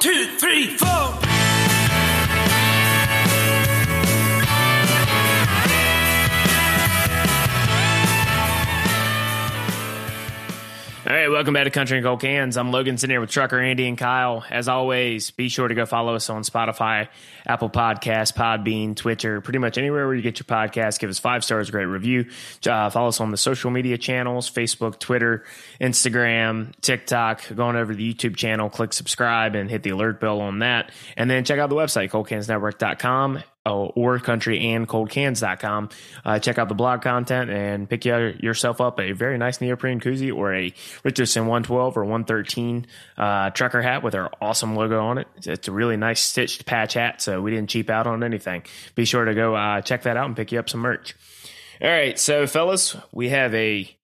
Two, three, four. Welcome back to Country and Cold Cans. I'm Logan sitting here with Trucker Andy and Kyle. As always, be sure to go follow us on Spotify, Apple Podcasts, Podbean, Twitter, pretty much anywhere where you get your podcast. Give us five stars, great review. Uh, follow us on the social media channels Facebook, Twitter, Instagram, TikTok. Go on over to the YouTube channel, click subscribe, and hit the alert bell on that. And then check out the website, coldcansnetwork.com or country and countryandcoldcans.com. Uh, check out the blog content and pick you, yourself up a very nice neoprene koozie or a Richardson 112 or 113 uh, trucker hat with our awesome logo on it. It's, it's, a really nice stitched patch hat, so we didn't cheap out on anything. Be sure to go uh, check that out and pick you up some merch. All right, so fellas, we have a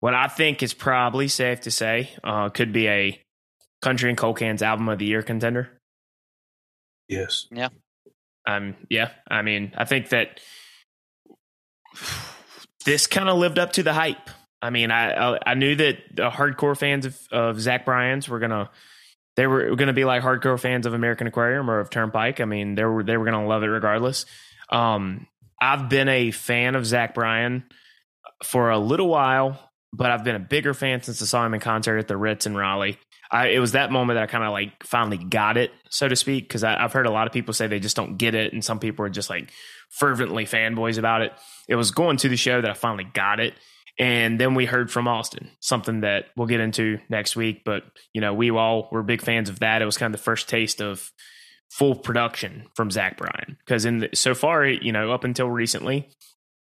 what I think is probably safe to say uh, could be a Country and Cold Cans album of the year contender. Yes. Yeah. Um, yeah, I mean, I think that this kind of lived up to the hype. I mean, I, I, I knew that the hardcore fans of, of Zach Bryan's were gonna they were gonna be like hardcore fans of American Aquarium or of Turnpike. I mean, they were they were gonna love it regardless. Um, I've been a fan of Zach Bryan for a little while, but I've been a bigger fan since I saw him in concert at the Ritz in Raleigh. I, it was that moment that I kind of like finally got it, so to speak, because I've heard a lot of people say they just don't get it, and some people are just like fervently fanboys about it. It was going to the show that I finally got it, and then we heard from Austin, something that we'll get into next week. But you know, we all were big fans of that. It was kind of the first taste of full production from Zach Bryan, because in the, so far, you know, up until recently,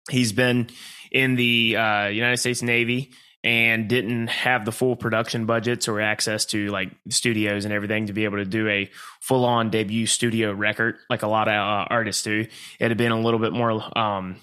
he's been in the uh, United States Navy and didn't have the full production budgets or access to like studios and everything to be able to do a full on debut studio record like a lot of uh, artists do. It had been a little bit more um,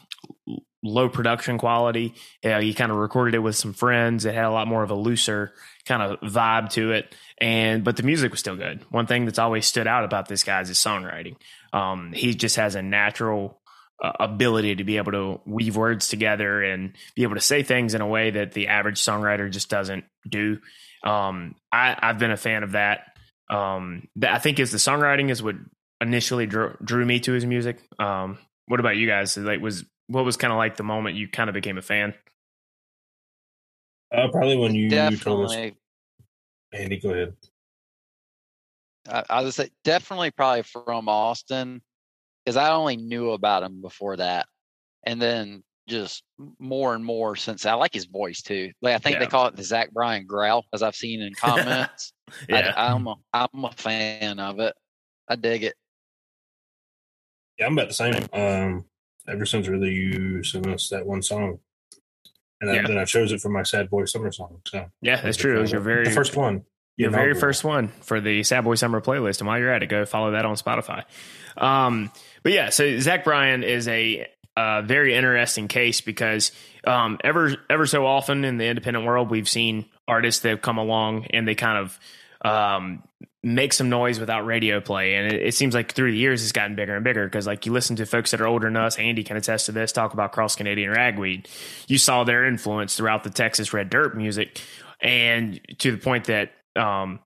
low production quality. He kind of recorded it with some friends. It had a lot more of a looser kind of vibe to it. And but the music was still good. One thing that's always stood out about this guy is his songwriting. Um, he just has a natural uh, ability to be able to weave words together and be able to say things in a way that the average songwriter just doesn't do. Um, I, have been a fan of that. Um, that I think is the songwriting is what initially drew, drew me to his music. Um, what about you guys? Like, was what was kind of like the moment you kind of became a fan? Uh, probably when you, definitely, told us. Andy, go ahead. I, I would say definitely probably from Austin because I only knew about him before that, and then just more and more since I like his voice too. Like I think yeah. they call it the Zach Bryan growl, as I've seen in comments. yeah, I, am a I'm a fan of it. I dig it. Yeah, I'm about the same. Um, ever since really you sent us that one song, and yeah. then I chose it for my Sad Boy Summer song. So yeah, that's true. It was your very the first one. Your very first one for the Sad Boy Summer playlist. And while you're at it, go follow that on Spotify. Um, but yeah, so Zach Bryan is a uh, very interesting case because um, ever ever so often in the independent world, we've seen artists that have come along and they kind of um, make some noise without radio play. And it, it, seems like through the years, it's gotten bigger and bigger because, like, you listen to folks that are older than us, Andy can attest to this, talk about cross Canadian ragweed. You saw their influence throughout the Texas Red Dirt music, and to the point that um,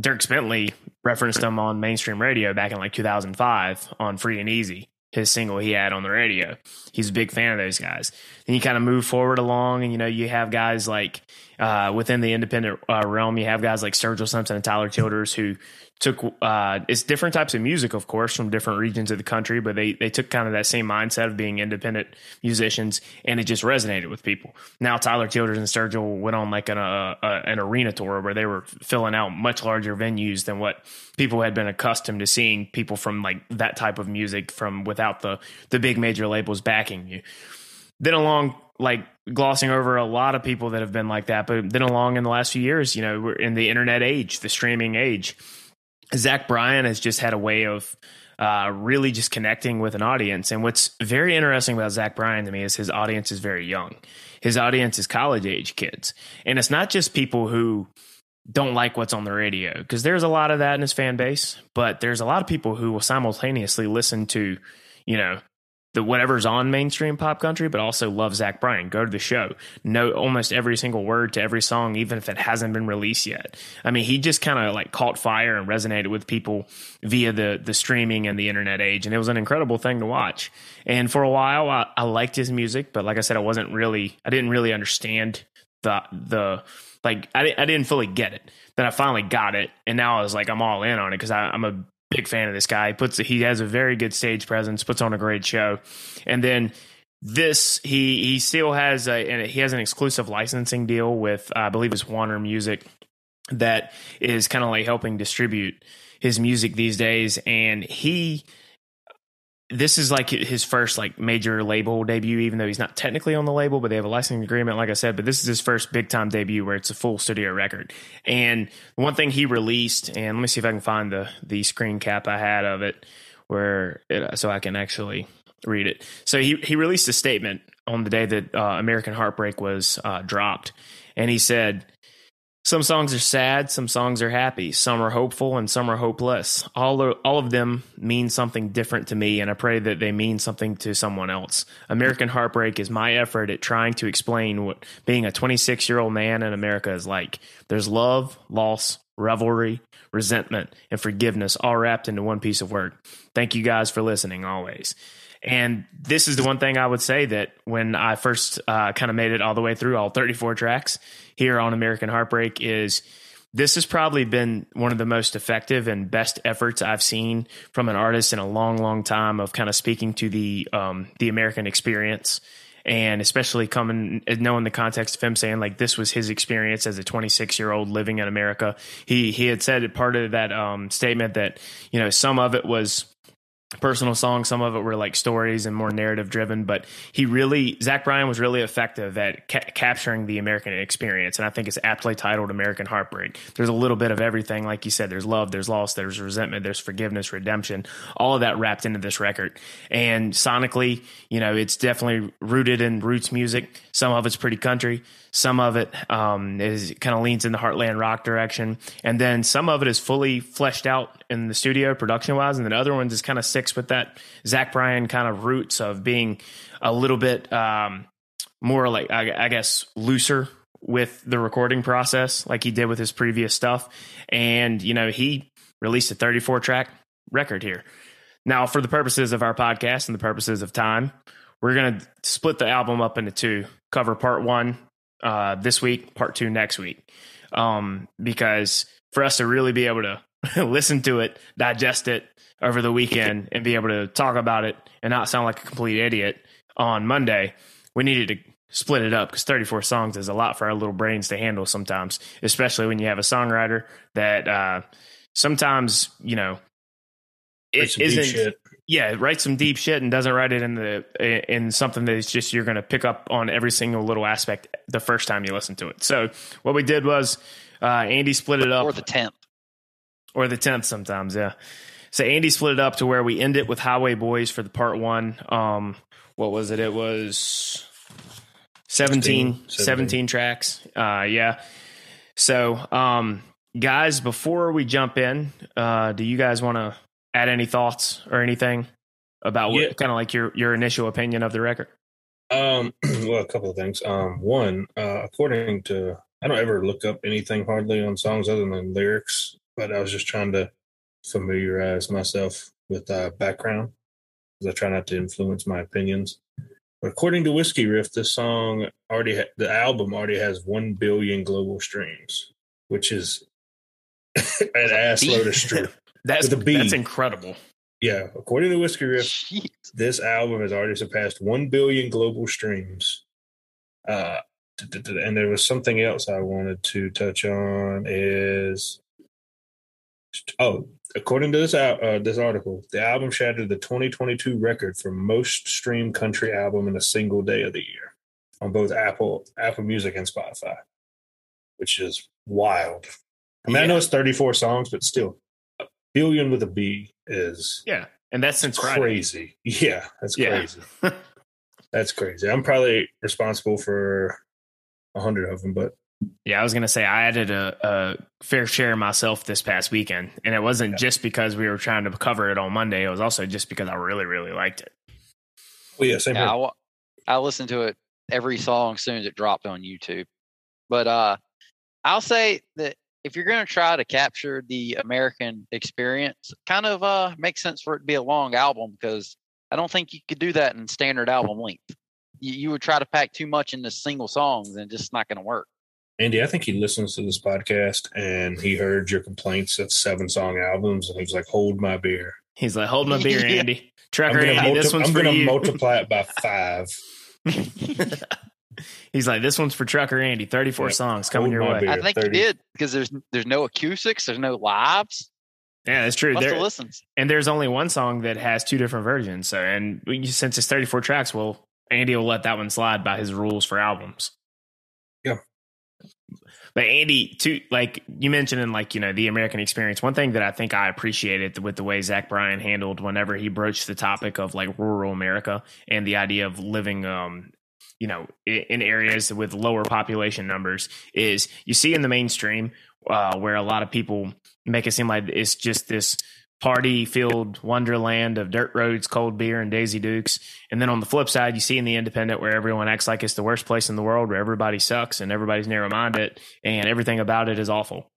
Dierks Bentley referenced them on mainstream radio back in like 2005 on Free and Easy, his single he had on the radio. He's a big fan of those guys. And you kind of move forward along, and you know, you have guys like uh, within the independent uh, realm, you have guys like Sturgill Simpson and Tyler Childers who took uh, it's different types of music, of course, from different regions of the country, but they they took kind of that same mindset of being independent musicians, and it just resonated with people. Now Tyler Childers and Sturgill went on like an uh, uh, an arena tour where they were filling out much larger venues than what people had been accustomed to seeing people from like that type of music from without the the big major labels backing you. Then along like glossing over a lot of people that have been like that, but then along in the last few years, you know, we're in the internet age, the streaming age. Zach Bryan has just had a way of uh, really just connecting with an audience. And what's very interesting about Zach Bryan to me is his audience is very young. His audience is college age kids. And it's not just people who don't like what's on the radio, because there's a lot of that in his fan base, but there's a lot of people who will simultaneously listen to, you know, the whatever's on mainstream pop country, but also love Zach Bryan. Go to the show. Know almost every single word to every song, even if it hasn't been released yet. I mean, he just kind of like caught fire and resonated with people via the the streaming and the internet age, and it was an incredible thing to watch. And for a while, I, I liked his music, but like I said, I wasn't really, I didn't really understand the the like I, I didn't fully get it. Then I finally got it, and now I was like, I'm all in on it because I'm a big fan of this guy. He puts he has a very good stage presence, puts on a great show, and then this he he still has a and he has an exclusive licensing deal with uh, I believe it's Warner Music that is kind of like helping distribute his music these days, and he this is like his first like major label debut, even though he's not technically on the label, but they have a licensing agreement, like I said. But this is his first big time debut where it's a full studio record. And one thing he released, and let me see if I can find the the screen cap I had of it, where it, so I can actually read it. So he he released a statement on the day that uh, American Heartbreak was uh, dropped, and he said. Some songs are sad, some songs are happy, some are hopeful, and some are hopeless. All are, all of them mean something different to me, and I pray that they mean something to someone else. American Heartbreak is my effort at trying to explain what being a 26 year old man in America is like. There's love, loss, revelry, resentment, and forgiveness all wrapped into one piece of work. Thank you guys for listening always. And this is the one thing I would say that when I first uh, kind of made it all the way through all 34 tracks here on American Heartbreak is this has probably been one of the most effective and best efforts I've seen from an artist in a long, long time of kind of speaking to the um, the American experience and especially coming knowing the context of him saying like this was his experience as a 26 year old living in America. He he had said part of that um, statement that you know some of it was personal songs. Some of it were like stories and more narrative driven, but he really, Zach Bryan was really effective at ca- capturing the American experience. And I think it's aptly titled American Heartbreak. There's a little bit of everything. Like you said, there's love, there's loss, there's resentment, there's forgiveness, redemption, all of that wrapped into this record. And sonically, you know, it's definitely rooted in roots music. Some of it's pretty country. Some of it um, is kind of leans in the heartland rock direction, and then some of it is fully fleshed out in the studio production wise, and then other ones is kind of sticks with that Zach Bryan kind of roots of being a little bit um, more like I, I guess looser with the recording process, like he did with his previous stuff, and you know he released a 34 track record here. Now, for the purposes of our podcast and the purposes of time, we're going to split the album up into two. Cover part one uh, this week, part two next week. Um, because for us to really be able to listen to it, digest it over the weekend, and be able to talk about it and not sound like a complete idiot on Monday, we needed to split it up because 34 songs is a lot for our little brains to handle sometimes, especially when you have a songwriter that uh, sometimes, you know, it isn't yeah, write some deep shit and doesn't write it in the in something that is just you're going to pick up on every single little aspect the first time you listen to it. So what we did was uh, Andy split it up, or the tenth, or the tenth sometimes. Yeah. So Andy split it up to where we end it with Highway Boys for the part one. Um, what was it? It was 17, 17. 17 tracks. Uh, yeah. So, um, guys, before we jump in, uh, do you guys want to add any thoughts or anything about what yeah. kind of like your your initial opinion of the record? Um, well, a couple of things. Um, one, uh, according to I don't ever look up anything hardly on songs other than lyrics, but I was just trying to familiarize myself with uh, background because I try not to influence my opinions. But according to Whiskey Riff, this song already ha- the album already has one billion global streams, which is an ass load of streams. That's with a B. That's incredible. Yeah, according to Whiskey Riff, Jeez. this album has already surpassed one billion global streams. Uh, and there was something else I wanted to touch on. Is oh, according to this uh, this article, the album shattered the 2022 record for most streamed country album in a single day of the year on both Apple Apple Music and Spotify, which is wild. I mean, yeah. I know it's 34 songs, but still, billion with a B is yeah, and that's since crazy. Friday. Yeah, that's yeah. crazy. that's crazy. I'm probably responsible for a hundred of them, but yeah, I was gonna say I added a, a fair share myself this past weekend, and it wasn't yeah. just because we were trying to cover it on Monday. It was also just because I really, really liked it. Oh yeah, same Yeah, here. I, I listened to it every song as soon as it dropped on YouTube. But uh, I'll say that if you're going to try to capture the American experience, kind of uh, makes sense for it to be a long album because I don't think you could do that in standard album length. You, you would try to pack too much into single songs and just not going to work. Andy, I think he listens to this podcast and he heard your complaints of seven song albums and he was like, "Hold my beer." He's like, hold my beer, Yeah. Andy. I'm Trucker gonna, Andy, multi- this one's I'm gonna multiply it by five. He's like, this one's for Trucker Andy. 34 Yeah. songs coming Hold your way. beer. I think 30. you did because there's there's no acoustics, there's no lives. Yeah, that's true. There, have listened. and there's only one song that has two different versions. So, and we- since it's 34 tracks, well, Andy will let that one slide by his rules for albums. Yeah. But Andy, too, like you mentioned in like, you know, the American experience, one thing that I think I appreciated with the way Zach Bryan handled whenever he broached the topic of like rural America and the idea of living, um, you know, in areas with lower population numbers is you see in the mainstream uh, where a lot of people make it seem like it's just this party filled wonderland of dirt roads, cold beer, and Daisy Dukes. And then on the flip side, you see in the independent where everyone acts like it's the worst place in the world, where everybody sucks and everybody's narrow minded and everything about it is awful.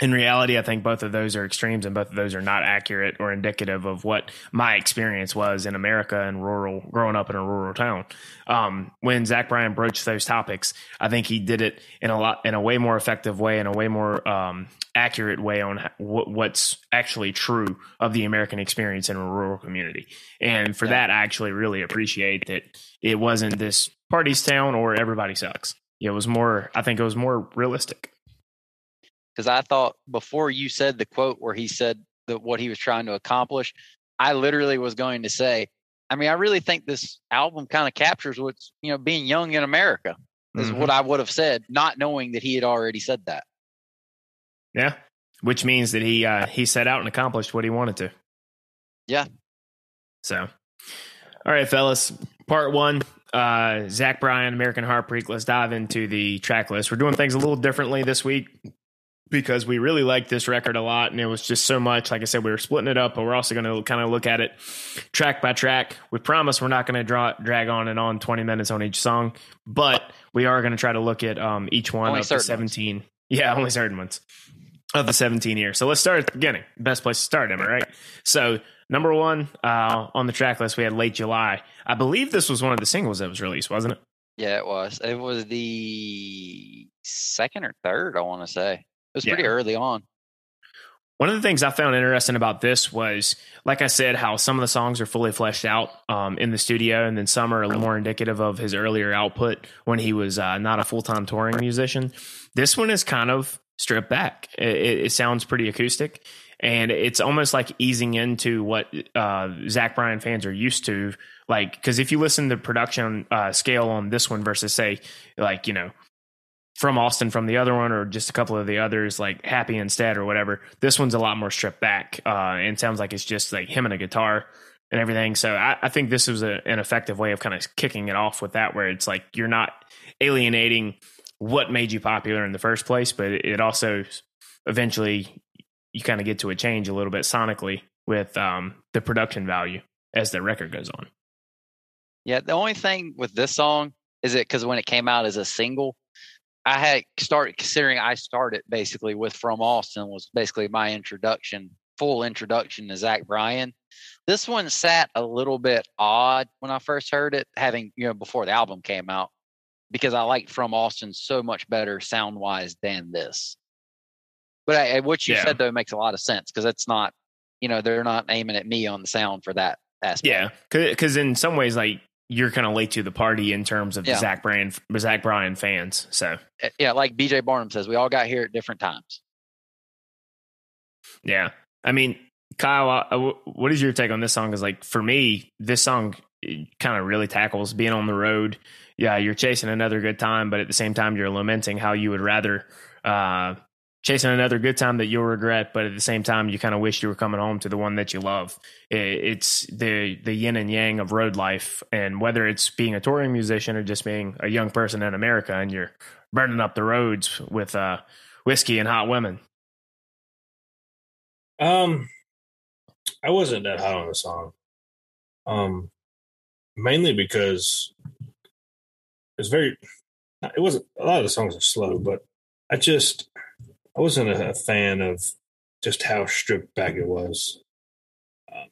In reality, I think both of those are extremes and both of those are not accurate or indicative of what my experience was in America and rural, growing up in a rural town. Um, when Zach Bryan broached those topics, I think he did it in a lot, in a way more effective way, in a way more um, accurate way on what's actually true of the American experience in a rural community. And for Yeah. that, I actually really appreciate that it wasn't this party's town or everybody sucks. It was more, I think it was more realistic. Because I thought before you said the quote where he said that what he was trying to accomplish, I literally was going to say, I mean, I really think this album kind of captures what's you know being young in America is Mhm. what I would have said, not knowing that he had already said that. Yeah. Which means that he uh, he set out and accomplished what he wanted to. Yeah. So, all right, fellas. Part one, uh, Zach Bryan, American Heartbreak. Let's dive into the track list. We're doing things a little differently this week because we really liked this record a lot, and it was just so much. Like I said, we were splitting it up, but we're also going to kind of look at it track by track. We promise we're not going to draw drag on and on twenty minutes on each song, but we are going to try to look at um, each one Only of the certain ones. seventeen. Yeah, only certain ones of the 17 years. So let's start at the beginning. Best place to start, am I right? So number one uh, on the track list, we had Late July. I believe this was one of the singles that was released, wasn't it? Yeah, it was. It was the second or third, I want to say. It was pretty early on. One of the things I found interesting about this was, like I said, how some of the songs are fully fleshed out um, in the studio, and then some are a little more indicative of his earlier output when he was uh, not a full time touring musician. This one is kind of stripped back. It, it, it sounds pretty acoustic, and it's almost like easing into what uh, Zach Bryan fans are used to. Like, because if you listen to production uh, scale on this one versus, say, like you know, from Austin from the other one or just a couple of the others like Happy Instead or whatever. This one's a lot more stripped back uh, and sounds like it's just like him and a guitar and everything. So I, I think this was a, an effective way of kind of kicking it off with that, where it's like you're not alienating what made you popular in the first place, but it, also eventually you kind of get to a change a little bit sonically with um, the production value as the record goes on. Yeah, the only thing with this song is it because when it came out as a single, I had started considering I started basically with From Austin was basically my introduction, full introduction to Zach Bryan. This one sat a little bit odd when I first heard it, having you know before the album came out, because I liked From Austin so much better sound wise than this. But I, what you Yeah. said though makes a lot of sense because it's not, you know, they're not aiming at me on the sound for that aspect. Yeah, because in some ways, like you're kind of late to the party in terms of Yeah. the Zach Bryan Zach Bryan fans. So Uh, yeah, like BJ Barham says, we all got here at different times. yeah, I mean, Kyle, uh, w- what is your take on this song? Is like for me, this song kind of really tackles being on the road. Yeah, you're chasing another good time, but at the same time, you're lamenting how you would rather uh, chasing another good time that you'll regret, but at the same time, you kind of wish you were coming home to the one that you love. It's the the yin and yang of road life, and whether it's being a touring musician or just being a young person in America, and you're burning up the roads with uh, whiskey and hot women. Um, I wasn't that hot on the song. Um, mainly because it's very. It wasn't a lot of the songs are slow, but I just I wasn't a, a fan of just how stripped back it was. Uh,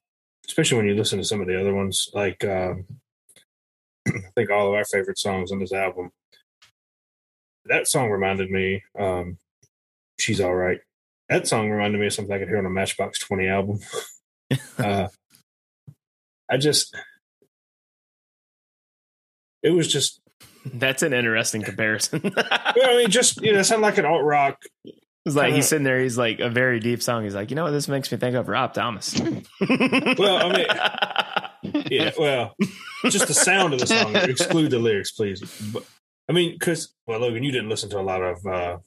especially when you listen to some of the other ones, like um, I think all of our favorite songs on this album. That song reminded me, um, "She's All Right." That song reminded me of something I could hear on a Matchbox Twenty album. uh, I just, it was just. That's an interesting comparison. I mean, just you know, sound like an alt rock it's like he's sitting there. He's like a very deep song. He's like, you know what? This makes me think of Rob Thomas. well, I mean, yeah. Well, just the sound of the song. Exclude the lyrics, please. But I mean, because well, Logan, you didn't listen to a lot of uh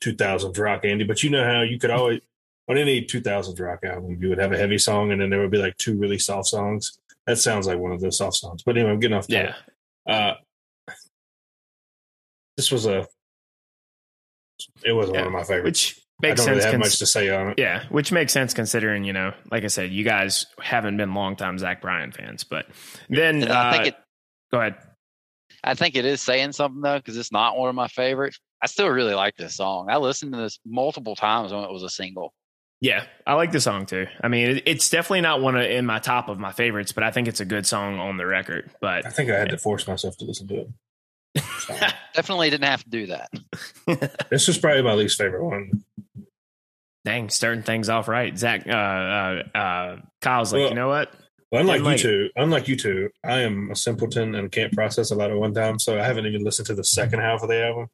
2000s rock, Andy, but you know how you could always on any 2000s rock album, you would have a heavy song, and then there would be like two really soft songs. That sounds like one of those soft songs. But anyway, I'm getting off. Yeah. Uh, this was a it wasn't yeah. one of my favorites. Which makes I don't sense. Really have cons- much to say on it. Yeah, which makes sense considering you know, like I said, you guys haven't been longtime Zach Bryan fans, but then uh, I think it. Go ahead. I think it is saying something though, because it's not one of my favorites. I still really like this song. I listened to this multiple times when it was a single. Yeah, I like the song too. I mean, it's definitely not one of, in my top of my favorites, but I think it's a good song on the record. But I think I had to force myself to listen to it. Definitely didn't have to do that. this was probably my least favorite one. Dang, starting things off right. Zach, uh, uh, uh, Kyle's like, well, you know what? Well, unlike you two, unlike you two, I am a simpleton and can't process a lot at one time, so I haven't even listened to the second half of the album.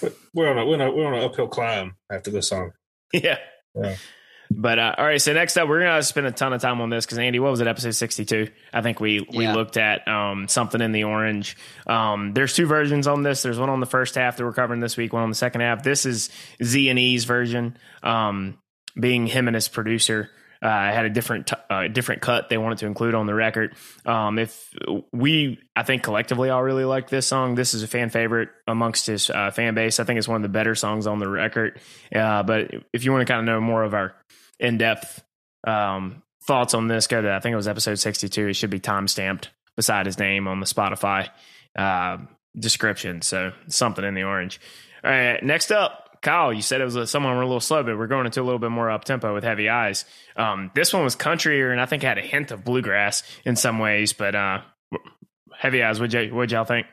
But we're on a we're on, a, we're on an uphill climb after this song. Yeah. yeah. But uh, all right, so next up, we're gonna spend a ton of time on this because Andy, what was it, episode sixty-two? I think we we yeah. looked at um, something in the orange. Um, there's two versions on this. There's one on the first half that we're covering this week, one on the second half. This is Z and E's version, um, being him and his producer. Uh, had a different t- uh, different cut they wanted to include on the record. Um, if we, I think collectively all really like this song. This is a fan favorite amongst his uh, fan base. I think it's one of the better songs on the record. Uh, but if you want to kind of know more of our in depth um, thoughts on this, go to I think it was episode sixty two. It should be time stamped beside his name on the Spotify uh, description. So something in the orange. All right, next up. Kyle, you said it was a, someone were a little slow, but we're going into a little bit more up tempo with heavy eyes. Um, this one was countryer, and I think had a hint of bluegrass in some ways. But uh, heavy eyes, what you what y'all think?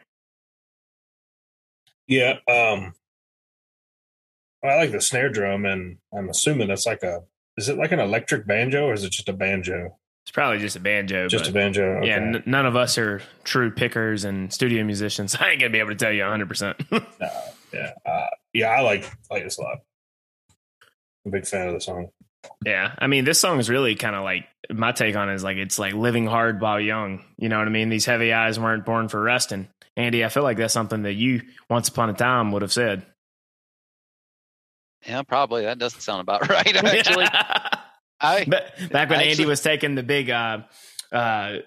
Yeah, um, I like the snare drum, and I'm assuming that's like a is it like an electric banjo or is it just a banjo? It's probably just a banjo. Just a banjo. Okay. Yeah, n- none of us are true pickers and studio musicians. I ain't gonna be able to tell you 100. percent Yeah, uh, yeah, I like like this a lot. I'm a big fan of the song. Yeah, I mean, this song is really kind of like my take on it is like it's like living hard while young. You know what I mean? These heavy eyes weren't born for resting. Andy, I feel like that's something that you once upon a time would have said. Yeah, probably. That doesn't sound about right, actually. I, back when Andy was taking the big, uh, uh,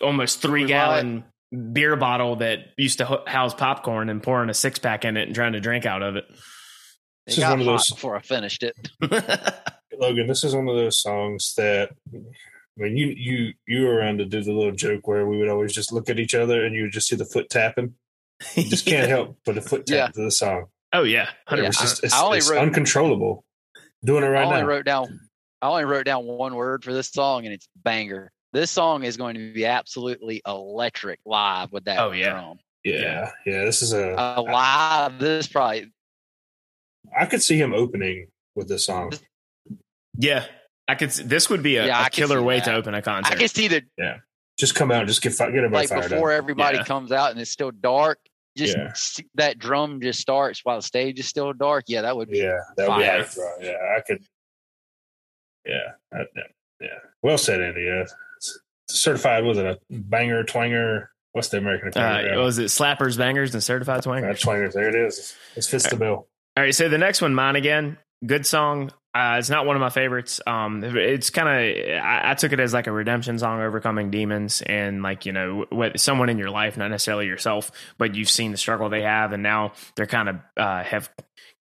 almost three gallon beer bottle that used to house popcorn and pouring a six pack in it and trying to drink out of it. This is one of those before I finished it. Logan, this is one of those songs that I mean you you you were around to do the little joke where we would always just look at each other and you would just see the foot tapping. You just can't help but a foot tap yeah. to the song. Oh yeah, hundred yeah, percent. It's, it's wrote, uncontrollable. Doing it right now I only now. Wrote down. I only wrote down one word for this song, and it's banger. This song is going to be absolutely electric live with that oh, yeah. drum. Yeah, yeah, yeah. This is a, a live. This probably. I could see him opening with this song. Yeah, I could. This would be a, yeah, a killer way that. to open a concert. I could see the. Yeah, just come out and just get get everybody like before up. everybody yeah. comes out and it's still dark just yeah. that drum just starts while the stage is still dark. Yeah, that would be yeah, that would be right. Yeah, I could. Yeah, I, yeah. Well said, Andy. Certified was it a banger, twanger? What's the American? Uh, was it slappers, bangers, and certified twangers? Uh, twangers. There it is. It fits the bill. All right, so the next one, mine again. Good song. Uh, it's not one of my favorites. Um, it's kind of I, I, took it as like a redemption song, overcoming demons, and like you know, with someone in your life, not necessarily yourself, but you've seen the struggle they have, and now they're kind of uh, have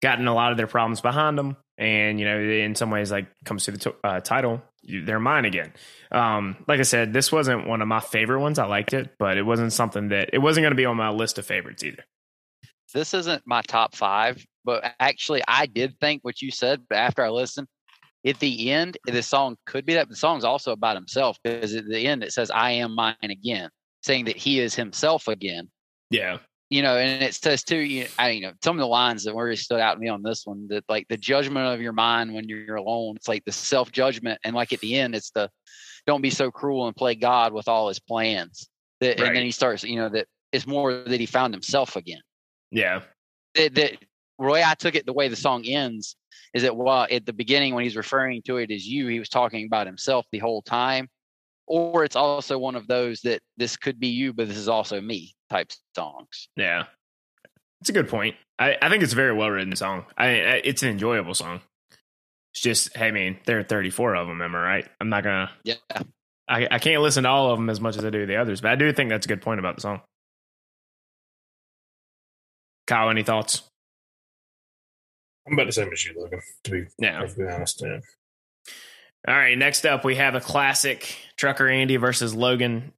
gotten a lot of their problems behind them, and you know, in some ways, like comes to the t- uh, title, they're mine again. Um, like I said, this wasn't one of my favorite ones. I liked it, but it wasn't something that it wasn't going to be on my list of favorites either. This isn't my top five, but actually, I did think what you said. But after I listened, at the end, the song could be that. The song's also about himself because at the end it says, "I am mine again," saying that he is himself again. Yeah, you know, and it says too, you know, I, you know, some of the lines that really stood out to me on this one that like the judgment of your mind when you're alone, it's like the self judgment. And like at the end, it's the don't be so cruel and play God with all his plans. That, right. And then he starts, you know, that it's more that he found himself again. Yeah. That, that the way I took it, the way the song ends is that while at the beginning when he's referring to it as you, he was talking about himself the whole time. Or it's also one of those that this could be you, but this is also me type songs. Yeah, it's a good point. I, I think it's a very well written song. I, I, it's an enjoyable song. It's just, hey man, there are 34 of them. Am I right? I'm not gonna. Yeah. I, I can't listen to all of them as much as I do the others, but I do think that's a good point about the song. Kyle, any thoughts? I'm about the same as you, Logan. To be yeah. perfectly honest, yeah. All right, next up we have a classic Trucker Andy versus Logan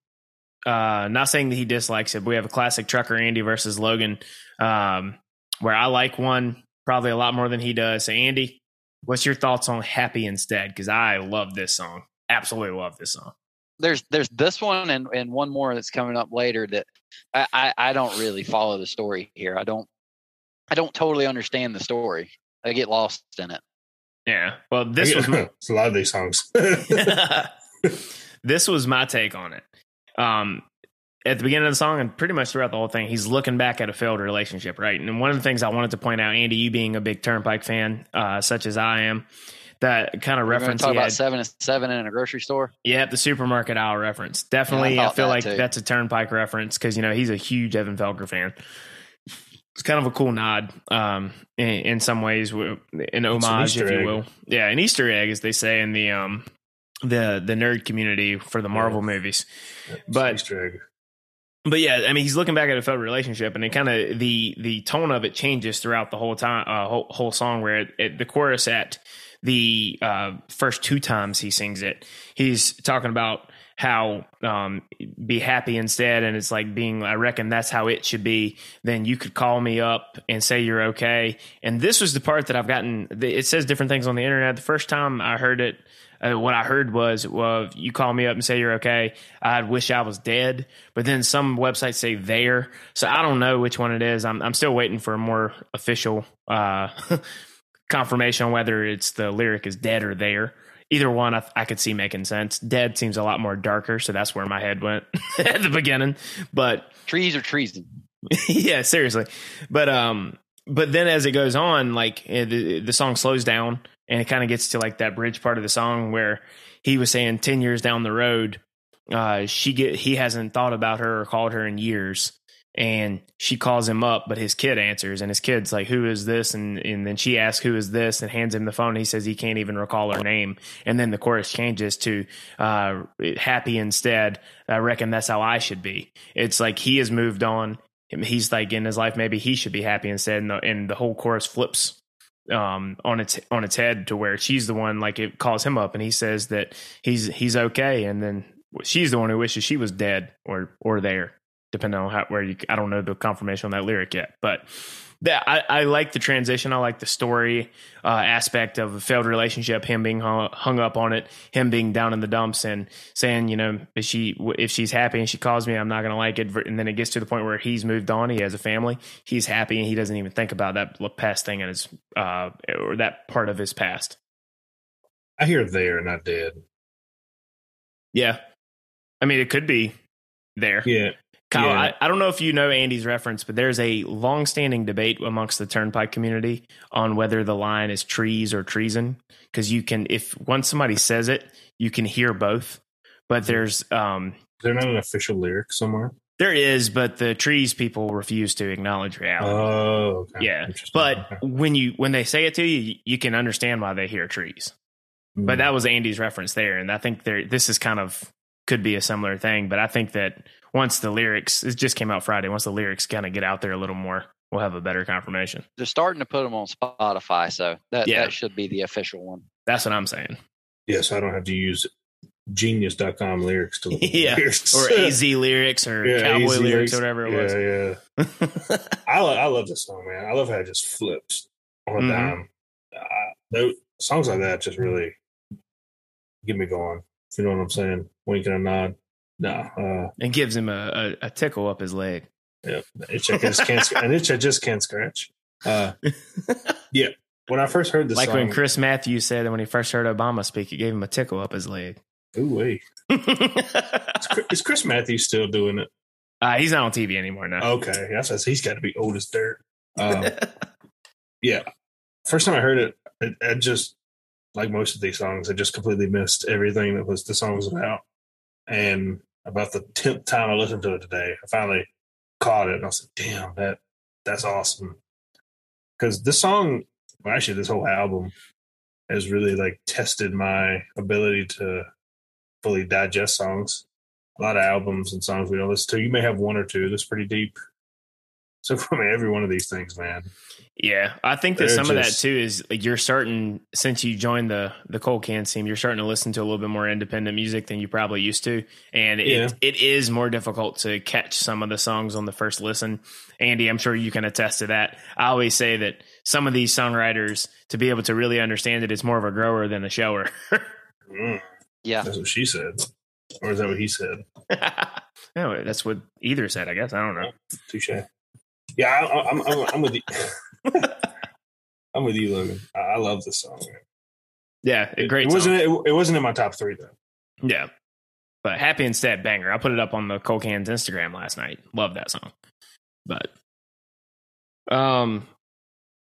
uh, not saying that he dislikes it, but we have a classic trucker Andy versus Logan, um, where I like one probably a lot more than he does. So, Andy, what's your thoughts on Happy Instead? Because I love this song. Absolutely love this song. There's there's this one and, and one more that's coming up later that I, I, I don't really follow the story here. I don't I don't totally understand the story. I get lost in it. Yeah. Well, this was it's a lot of these songs. this was my take on it um, at the beginning of the song and pretty much throughout the whole thing, he's looking back at a failed relationship, right? And one of the things I wanted to point out, Andy, you being a big Turnpike fan, uh, such as I am, that kind of reference. Talk about had, seven and seven in a grocery store. Yeah, the supermarket aisle reference. Definitely, yeah, I, I, feel that like too. that's a Turnpike reference because you know he's a huge Evan Felker fan. It's kind of a cool nod um, in, in, some ways, an homage, if you will. Yeah, an Easter egg, as they say in the um, the the nerd community for the Marvel yeah. movies. but but yeah, I mean, he's looking back at a failed relationship, and it kind of the the tone of it changes throughout the whole time, uh, whole, whole song. Where it, it, the chorus at the uh, first two times he sings it, he's talking about how um, be happy instead, and it's like being. I reckon that's how it should be. Then you could call me up and say you're okay. And this was the part that I've gotten. It says different things on the internet. The first time I heard it uh, what I heard was, well, you call me up and say you're okay. I wish I was dead. But then some websites say there. So I don't know which one it is. I'm, I'm still waiting for a more official uh, confirmation on whether it's the lyric is dead or there. Either one, I, I could see making sense. Dead seems a lot more darker, so that's where my head went at the beginning. But trees are treason. yeah, seriously. But um, but then as it goes on, like eh, the, the song slows down and it kind of gets to like that bridge part of the song where he was saying 10 years down the road uh, she get he hasn't thought about her or called her in years. And she calls him up but his kid answers and his kid's like who is this? And and then she asks who is this? and hands him the phone. He says he can't even recall her name. And then the chorus changes to uh, happy instead. I reckon that's how i should be. It's like he has moved on. He's like in his life maybe he should be happy instead. And the, and the whole chorus flips um, on its on its head to where she's the one like it calls him up and he says that he's he's okay. And then she's the one who wishes she was dead or or there depending on how where you I don't know the confirmation on that lyric yet but that I, I like the transition. I like the story uh, aspect of a failed relationship. Him being hung, hung, up on it. Him being down in the dumps and saying, you know, if she if she's happy and she calls me, I'm not going to like it. And then it gets to the point where he's moved on. He has a family. He's happy and he doesn't even think about that past thing in his uh, or that part of his past. I hear there, and not dead. Yeah, I mean, it could be there. Yeah. Kyle, yeah. I, I, don't know if you know Andy's reference, but there's a long-standing debate amongst the Turnpike community on whether the line is trees or treason. Because you can, if once somebody says it, you can hear both. But there's, um, is there not an official lyric somewhere? There is, but the trees people refuse to acknowledge reality. Oh, okay. yeah. But okay. when you when they say it to you, you can understand why they hear trees. Mm. But that was Andy's reference there, and I think there this is kind of could be a similar thing. But I think that once the lyrics, it just came out Friday. Once the lyrics kind of get out there a little more, we'll have a better confirmation. They're starting to put them on Spotify, so that yeah. that should be the official one. That's what I'm saying. Yeah, so I don't have to use genius.com lyrics to yeah lyrics. or az lyrics or yeah, cowboy lyrics, lyrics or whatever it yeah, was yeah yeah. i love i love this song man i love how it just flips on a mm-hmm. dime uh, songs like that just really get me going you know what i'm saying winking a nod no uh and gives him a, a, a tickle up his leg yeah itch I just can't an itch I just can't scratch uh yeah when I first heard this, like song, when Chris Matthews said that when he first heard Obama speak, it gave him a tickle up his leg. Ooh, wait. is Chris Matthews still doing it? Uh, he's not on TV anymore now. Okay, that's he's got to be old as dirt. Um, yeah, first time I heard it, it, it, just like most of these songs, I just completely missed everything that was the song was about. And about the tenth time I listened to it today, I finally caught it, and I was like, "Damn, that that's awesome." Because this song, well, actually, this whole album has really like tested my ability to fully digest songs. A lot of albums and songs we don't listen to. You may have one or two that's pretty deep. So for me, every one of these things, man. Yeah, I think that some just, of that too is like you're starting since you joined the the cold can team, you're starting to listen to a little bit more independent music than you probably used to, and it yeah. it is more difficult to catch some of the songs on the first listen. Andy, I'm sure you can attest to that. I always say that some of these songwriters, to be able to really understand it, it's more of a grower than a shower. mm. Yeah, that's what she said, or is that what he said? no, that's what either said. I guess I don't know. Touche. Yeah, I, am I'm, I'm, I'm with you. I'm with you, Logan. I, I love this song. Man. Yeah, a great. It, it wasn't. It, it, wasn't in my top three though. Yeah, but happy instead banger. I put it up on the Cold Cans Instagram last night. Love that song. But um,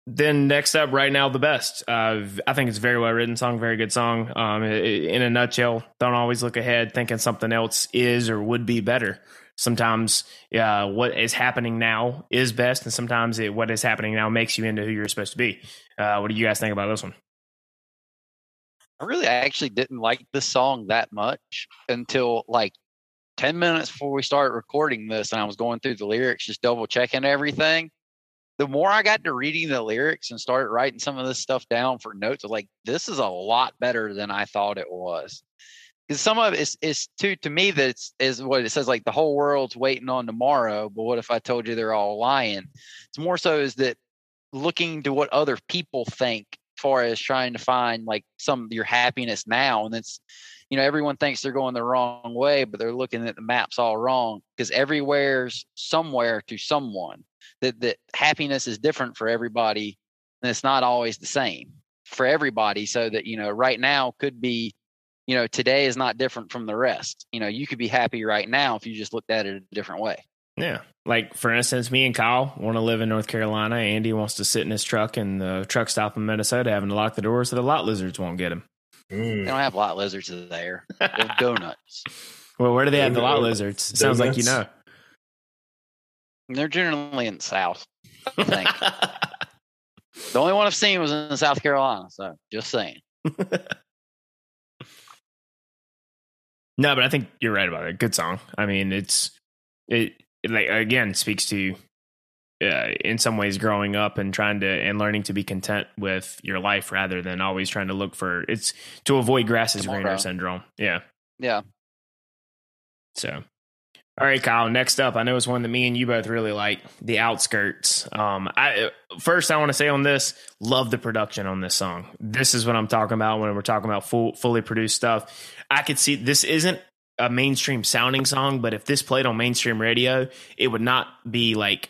then next up, right now, the best. Uh, I think it's a very well written song, very good song. Um, in a nutshell, don't always look ahead thinking something else is or would be better. Sometimes uh, what is happening now is best, and sometimes it, what is happening now makes you into who you're supposed to be. Uh, what do you guys think about this one? I really actually didn't like this song that much until like 10 minutes before we started recording this, and I was going through the lyrics, just double checking everything the more I got to reading the lyrics and started writing some of this stuff down for notes, I was like, this is a lot better than I thought it was. Because some of it is, is too to me that is what it says like the whole world's waiting on tomorrow. But what if I told you they're all lying? It's more so is that looking to what other people think as far as trying to find like some your happiness now. And it's you know, everyone thinks they're going the wrong way, but they're looking at the maps all wrong because everywhere's somewhere to someone. That that happiness is different for everybody, and it's not always the same for everybody. So that you know, right now could be, you know, today is not different from the rest. You know, you could be happy right now if you just looked at it a different way. Yeah. Like for instance, me and Kyle want to live in North Carolina. Andy wants to sit in his truck in the truck stop in Minnesota, having to lock the doors so the lot lizards won't get him. Mm. They don't have lot lizards there. They have donuts. well, where do they have the lot lizards? It sounds like you know. They're generally in the South, I think. the only one I've seen was in South Carolina, so just saying. no, but I think you're right about it. Good song. I mean, it's it, it like again speaks to uh, in some ways growing up and trying to and learning to be content with your life rather than always trying to look for it's to avoid grass is greener syndrome. Yeah. Yeah. So all right, Kyle. Next up, I know it's one that me and you both really like, the outskirts. Um, I first I want to say on this, love the production on this song. This is what I'm talking about when we're talking about full, fully produced stuff. I could see this isn't a mainstream sounding song, but if this played on mainstream radio, it would not be like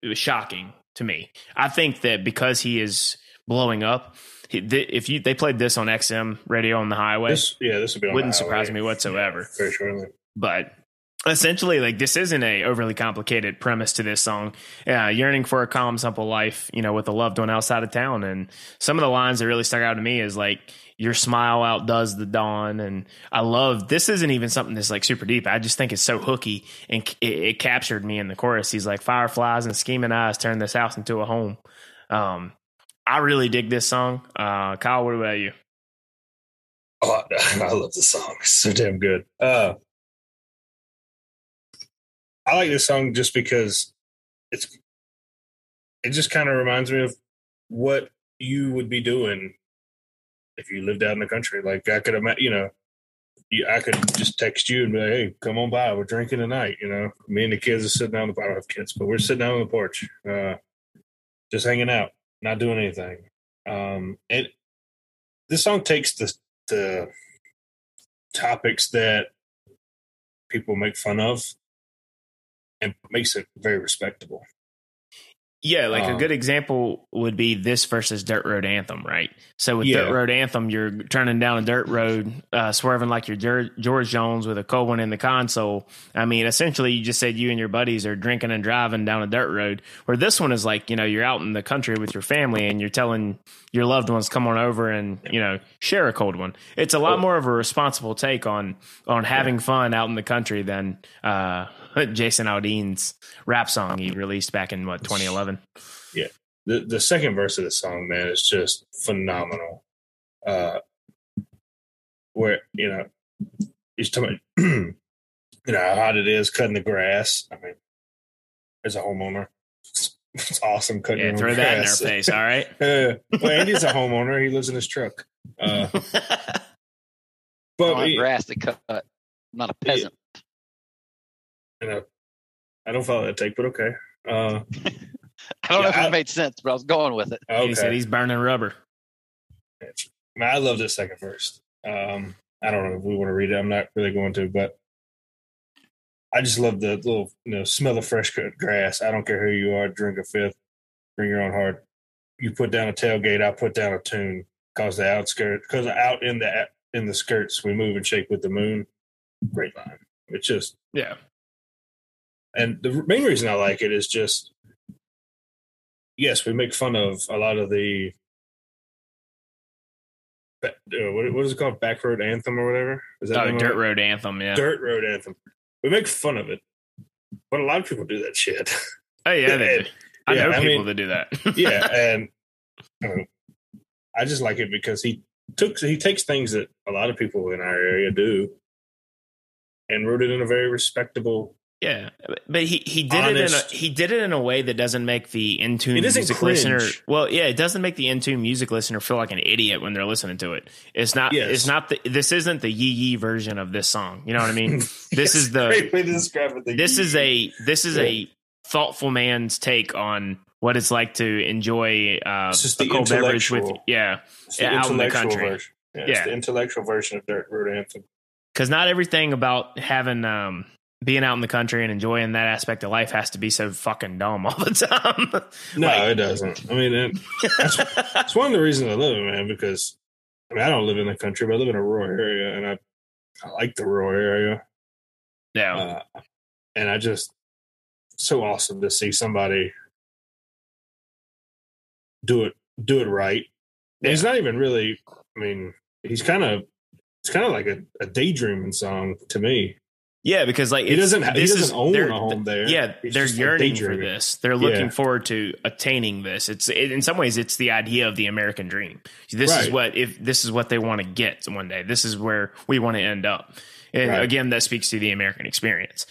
it was shocking to me. I think that because he is blowing up, if you they played this on XM radio on the highway, this, yeah, this would be wouldn't surprise me whatsoever. Yeah, very surely, but essentially like this isn't a overly complicated premise to this song. Yearning for a calm simple life you know with a loved one outside of town. And some of the lines that really stuck out to me is like your smile outdoes the dawn. And i love this isn't even something that's like super deep. I just think it's so hooky and it, it captured me in the chorus. He's like fireflies and scheming eyes turn this house into a home. Um i really dig this song. Uh kyle what about you? Oh i love this song. It's so damn good. Uh i like this song just because it's it just kind of reminds me of what you would be doing if you lived out in the country. Like I could imagine, you know, I could just text you and be like, "Hey, come on by. We're drinking tonight." You know, me and the kids are sitting down. The I don't have kids, but we're sitting on the porch, uh, just hanging out, not doing anything. Um, and this song takes the the topics that people make fun of and makes it very respectable. Yeah, like um, a good example would be this versus Dirt Road Anthem, right? So with yeah. Dirt Road Anthem, you're turning down a dirt road, uh, swerving like you're George Jones with a cold one in the console. I mean, essentially, you just said you and your buddies are drinking and driving down a dirt road. Where this one is like, you know, you're out in the country with your family and you're telling your loved ones come on over and you know share a cold one. It's a lot more of a responsible take on on having fun out in the country than uh, Jason Aldean's rap song he released back in what 2011. Yeah, the the second verse of the song, man, is just phenomenal. Uh, where you know he's talking, you know how hot it is cutting the grass. I mean, as a homeowner, it's, it's awesome cutting. Yeah, throw that in their face. All right. uh, well, Andy's a homeowner. He lives in his truck. Uh, but he, grass to cut. I'm not a peasant. You know, I don't follow that take, but okay. Uh, I don't yeah, know if I, it made sense, but I was going with it. Okay. He said he's burning rubber. I, mean, I love this second verse. Um, I don't know if we want to read it. I'm not really going to, but I just love the little, you know, smell of fresh cut grass. I don't care who you are. Drink a fifth, bring your own heart. You put down a tailgate. I put down a tune. Cause the outskirt, because out in the in the skirts, we move and shake with the moon. Great line. It's just yeah. And the main reason I like it is just yes, we make fun of a lot of the uh, what, what is it called? Back Road Anthem or whatever? Is that oh, Dirt Road Anthem? Yeah, Dirt Road Anthem. We make fun of it, but a lot of people do that shit. Oh yeah, they do. I yeah, know people I mean, that do that. yeah, and I just like it because he took he takes things that a lot of people in our area do and wrote it in a very respectable yeah, but he, he did honest. it in a, he did it in a way that doesn't make the in tune music cringe. listener. Well, yeah, it doesn't make the in tune music listener feel like an idiot when they're listening to it. It's not. Yes. It's not the. This isn't the yee yee version of this song. You know what I mean? This is the. Great way to describe it. This is a this is yeah. a thoughtful man's take on what it's like to enjoy uh, a cold beverage with yeah, out in the country. Version. Yeah, yeah. the intellectual version of Dirt Road Anthem. Because not everything about having um, being out in the country and enjoying that aspect of life has to be so fucking dumb all the time. no, like, it doesn't. I mean, it, that's, that's, one of the reasons I live it, man. Because I mean, I don't live in the country, but I live in a rural area, and I I like the rural area. Yeah, uh, and I just so awesome to see somebody do it do it right. Yeah. He's not even really. I mean, he's kind of it's kind of like a, a daydreaming song to me. Yeah, because like he doesn't he doesn't is, own a home there. Yeah, He's they're yearning for this. They're looking yeah. forward to attaining this. It's it, in some ways it's the idea of the American dream. This right. is what if this is what they want to get one day. This is where we want to end up. And right. again, that speaks to the American experience.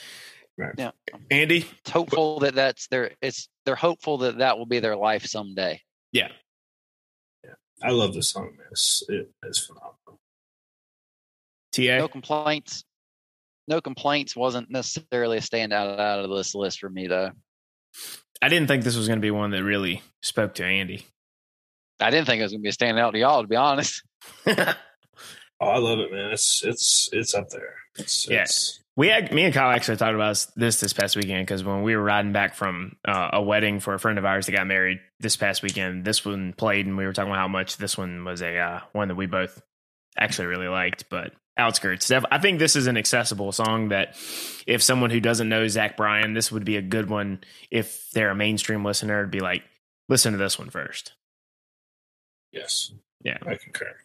Right. Yeah, Andy, it's hopeful that that's their. It's they're hopeful that that will be their life someday. Yeah. Yeah, I love the song. Man. It's, it, it's phenomenal. Ta, no complaints no complaints wasn't necessarily a standout out of this list for me though. I didn't think this was going to be one that really spoke to Andy. I didn't think it was going to be a standout to y'all, to be honest. oh, I love it, man. It's it's it's up there. It's, yeah. It's, we had me and Kyle actually talked about this this past weekend because when we were riding back from uh, a wedding for a friend of ours that got married this past weekend, this one played, and we were talking about how much this one was a uh, one that we both actually really liked. But outskirts. I think this is an accessible song that if someone who doesn't know Zach Bryan, this would be a good one. If they're a mainstream listener, to be like, listen to this one first. Yes. Yeah. I concur.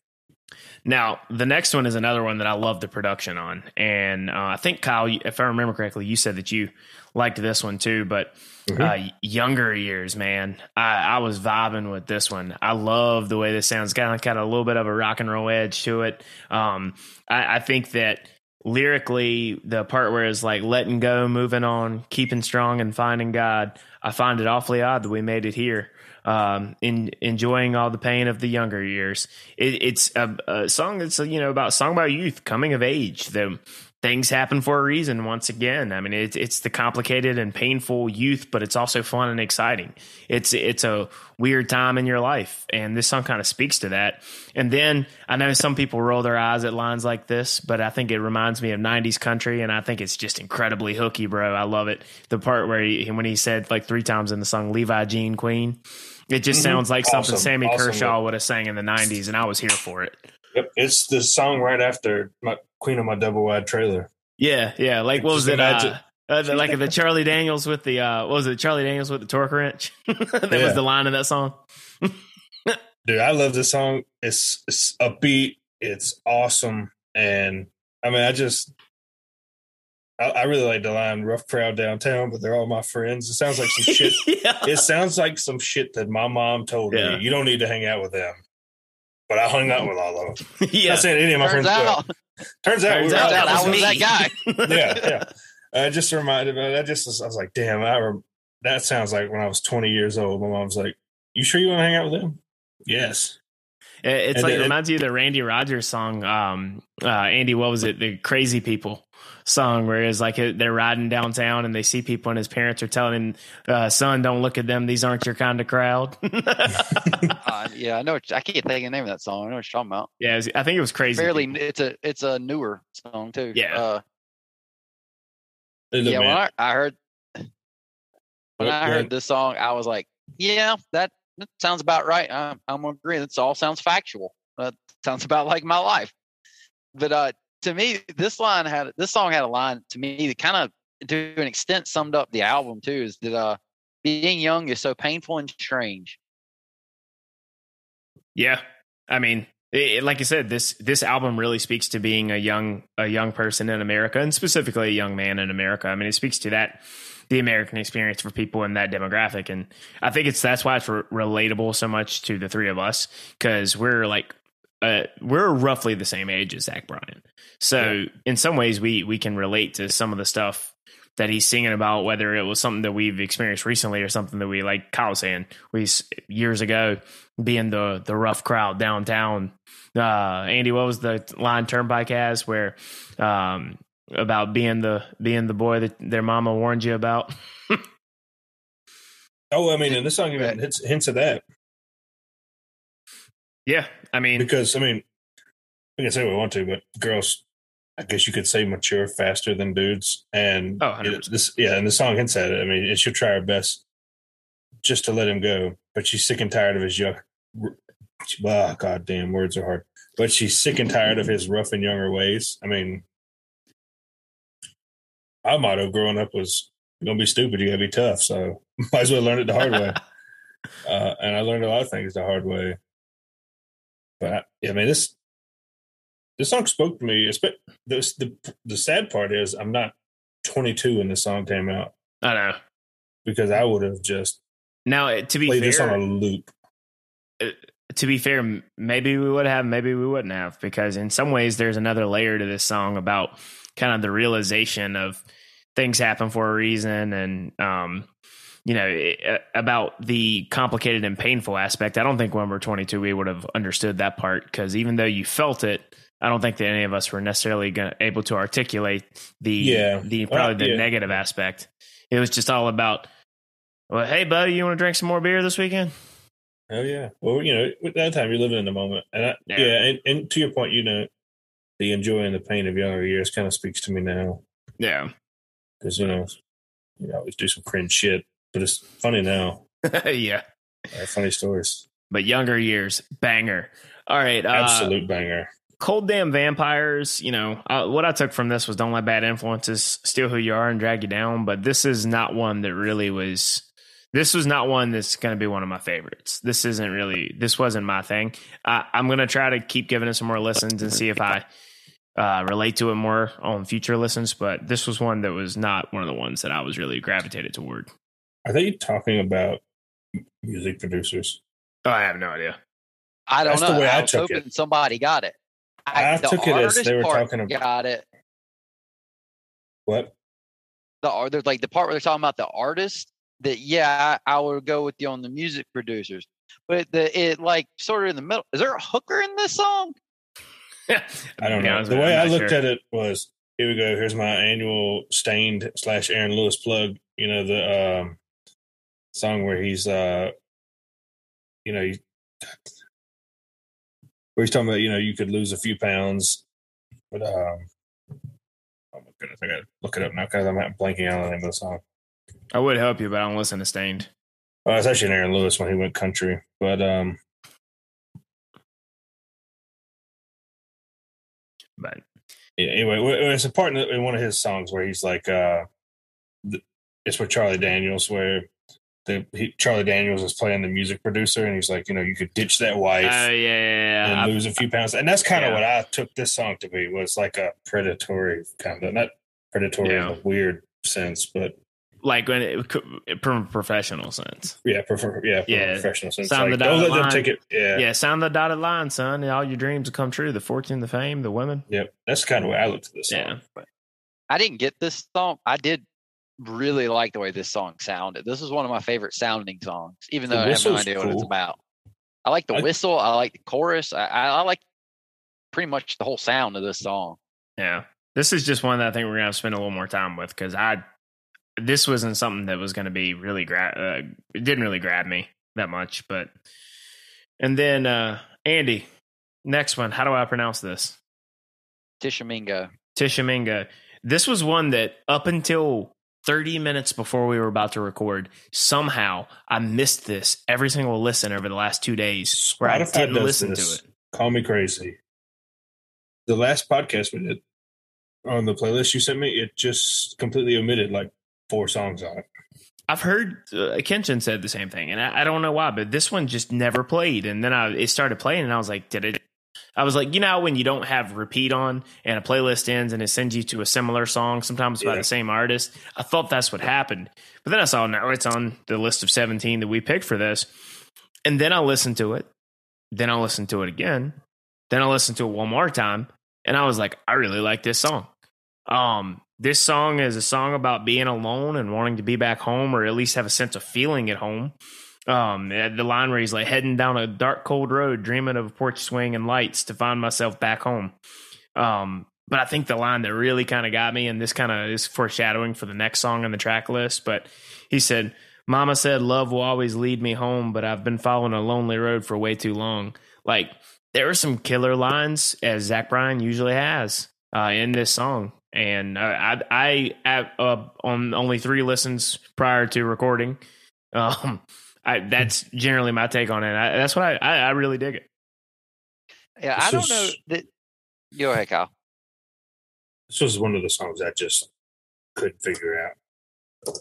Now, the next one is another one that I love the production on. And uh, I think, Kyle, if I remember correctly, you said that you liked this one too. But mm-hmm. uh, younger years, man, I, I, was vibing with this one. I love the way this sounds. Kind of, got a little bit of a rock and roll edge to it. Um, I, I think that lyrically, the part where it's like letting go, moving on, keeping strong, and finding God, I find it awfully odd that we made it here. Um, in enjoying all the pain of the younger years. It, it's a, a, song that's you know about song about youth, coming of age. The things happen for a reason. Once again, I mean it's it's the complicated and painful youth, but it's also fun and exciting. It's it's a weird time in your life, and this song kind of speaks to that. And then I know some people roll their eyes at lines like this, but I think it reminds me of '90s country, and I think it's just incredibly hooky, bro. I love it. The part where he, when he said like three times in the song "Levi Jean Queen." It just mm-hmm. sounds like awesome. something Sammy awesome. Kershaw would have sang in the '90s, and I was here for it. Yep, it's the song right after my Queen of my double wide trailer. Yeah, yeah. Like what was it? Uh, uh, the, like the Charlie Daniels with the uh, what was it? Charlie Daniels with the torque wrench. that yeah. was the line of that song. Dude, I love this song. It's, it's upbeat. It's awesome, and I mean, I just I, I, really like the line "rough crowd downtown," but they're all my friends. It sounds like some shit. yeah. It sounds like some shit that my mom told yeah. me. You don't need to hang out with them but I hung out with all of them. yeah. Not saying any of my Turns friends. Out. Turns out, Turns out, out I was that guy. yeah, yeah. I just reminded me. I just I was like, damn, I rem- that sounds like when I was 20 years old. My mom's like, "You sure you want to hang out with them?" Yes. It's and like it, it reminds you of the Randy Rogers song. Um, uh, Andy, what was it? The Crazy People song where it's like they're riding downtown and they see people and his parents are telling him, uh, "Son, don't look at them. These aren't your kind of crowd." uh, yeah, I know. I can't think of the name of that song. I know what you're talking about. Yeah, was, I think it was crazy. Fairly, people. it's a it's a newer song too. Yeah. Uh, yeah, when I, I, heard when I heard this song, I was like, "Yeah, that, that sounds about right." I'm, I'm agreeing. This all sounds factual. That sounds about like my life. But uh, to me, this line had this song had a line to me that kind of to an extent summed up the album too. Is that uh, being young is so painful and strange. Yeah, I mean, it, like I said, this this album really speaks to being a young a young person in America, and specifically a young man in America. I mean, it speaks to that the American experience for people in that demographic, and I think it's that's why it's re- relatable so much to the three of us because we're like uh, we're roughly the same age as Zach Bryan. So yeah. in some ways, we we can relate to some of the stuff that he's singing about, whether it was something that we've experienced recently or something that we like Kyle saying we years ago being the the rough crowd downtown. Uh, Andy, what was the line Turnpike has where um, about being the being the boy that their mama warned you about? oh, I mean, and this song even hints, hints of that. Yeah, I mean, because I mean, we can say what we want to, but girls, I guess you could say mature faster than dudes, and oh, it, this yeah, and the song hints at it. I mean, she'll try her best just to let him go, but she's sick and tired of his young. Oh, God damn, words are hard. But she's sick and tired of his rough and younger ways. I mean, our motto growing up was "You're gonna be stupid, you gotta be tough." So might as well learn it the hard way. Uh, and I learned a lot of things the hard way. But I, I mean, this this song spoke to me. This, the the sad part is I'm not 22 when the song came out. I know because I would have just now uh, to be played fair, this on a loop. Uh, to be fair, maybe we would have, maybe we wouldn't have, because in some ways there's another layer to this song about kind of the realization of things happen for a reason and um, you know, eh, about the complicated and painful aspect. I don't think when we're 22 we would have understood that part because even though you felt it, I don't think that any of us were necessarily gonna, able to articulate the yeah. the probably uh, the yeah. negative aspect. It was just all about, well, hey, buddy, you want to drink some more beer this weekend? Oh yeah. Well, you know, at that time you're living in the moment, and I, yeah, yeah and, and to your point, you know, the enjoying the pain of younger years kind of speaks to me now. Yeah, because you know, you always do some cringe shit but it's funny now. yeah, uh, funny stories. But younger years, banger. All right, uh, absolute banger. Cold damn vampires. You know uh, what I took from this was don't let bad influences steal who you are and drag you down. But this is not one that really was. This was not one that's going to be one of my favorites. This isn't really. This wasn't my thing. I'm going to try to keep giving it some more listens and see if I uh, relate to it more on future listens. But this was one that was not one of the ones that I was really gravitated toward. Are they talking about music producers? Oh, I have no idea. I don't That's know. The way I, I was hoping it. somebody got it. I, I took it as they were talking about. Got it. What? The art, like the part where they're talking about the artist. that yeah, I, I would go with you on the music producers. But the it like sort of in the middle. Is there a hooker in this song? I don't know. The way I looked sure. at it was here we go. Here's my annual Staind slash Aaron Lewis plug. You know the um, song where he's uh, you know, he, where he's talking about you know you could lose a few pounds, but um, oh my goodness, I gotta look it up now because I'm blanking out on the name of the song. I would help you, but I don't listen to Staind Well, it's actually Aaron Lewis when he went country, but um, but yeah, anyway, it's a part in one of his songs where he's like, uh, it's with Charlie Daniels where the he, Charlie Daniels is playing the music producer, and he's like, you know, you could ditch that wife, uh, yeah, yeah, yeah. and lose a few pounds, and that's kind of what I took this song to be was like a predatory kind of not predatory in a weird sense, but like when it, from a professional sense. Yeah, prefer, yeah, yeah. professional sense. Sound like, the dotted line. take it. Yeah, yeah. Sound the dotted line, son. All your dreams will come true. The fortune, the fame, the women. Yep, that's kind of way I looked at this. Song. Yeah, but I didn't get this song. I did really like the way this song sounded. This is one of my favorite sounding songs, even though I have no idea cool. what it's about. I like the I, whistle. I like the chorus. I, I, like pretty much the whole sound of this song. Yeah, this is just one that I think we're gonna have to spend a little more time with because I this wasn't something that was going to be really grab. Uh, it didn't really grab me that much, but and then uh Andy, next one. How do I pronounce this? Tishomingo. Tishomingo. This was one that up until 30 minutes before we were about to record, somehow I missed this every single listen over the last two days where Spotify I didn't listen this. to it. Call me crazy. The last podcast we did on the playlist you sent me, it just completely omitted like four songs on it. I've heard uh, Kenshin said the same thing, and I, I, don't know why, but this one just never played. And then I it started playing, and I was like, "Did it?" I was like, you know, when you don't have repeat on and a playlist ends and it sends you to a similar song, sometimes by the same artist. I thought that's what happened, but then I saw now it's on the list of seventeen that we picked for this, and then I listened to it. Then I listened to it again. Then I listened to it one more time, and I was like, I really like this song. Um, this song is a song about being alone and wanting to be back home or at least have a sense of feeling at home. Um, the line where he's like heading down a dark, cold road, dreaming of a porch swing and lights to find myself back home. Um, but I think the line that really kind of got me, and this kind of is foreshadowing for the next song on the track list, but he said, Mama said love will always lead me home, but I've been following a lonely road for way too long. Like, there are some killer lines, as Zach Bryan usually has uh, in this song and I, I, I uh, on only three listens prior to recording. Um, I, that's generally my take on it. I, that's what I, I, I, really dig it. Yeah, this I don't know that. Go ahead, Kyle. This was one of the songs I just couldn't figure out.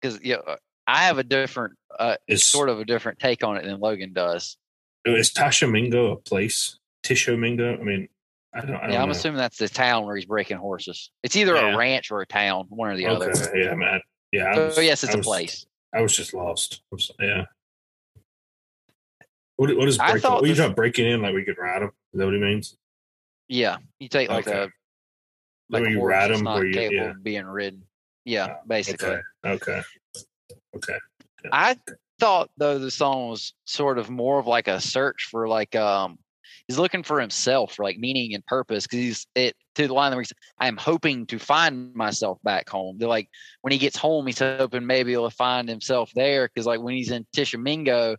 Because you know, I have a different, uh, it's sort of a different take on it than Logan does. Is Tashomingo a place? Tishomingo? I mean, I don't, I don't yeah, I'm know. assuming that's the town where he's breaking horses. It's either yeah. a ranch or a town, one or the okay. other. Yeah, man. Yeah. So, was, yes, it's I a was, place. I was just lost. yeah. What, what is breaking? What are you talking breaking in? Like we could ride them? Is that what he means? Yeah, you take like okay. a like you ride them where you yeah. being ridden. Yeah, basically. Okay. Okay. Okay. Yeah. I thought though the song was sort of more of like a search for like um he's looking for himself, for like meaning and purpose. Because he's it to the line where he's, I am hoping to find myself back home. They're like when he gets home, he's hoping maybe he'll find himself there. Because like when he's in Tishomingo,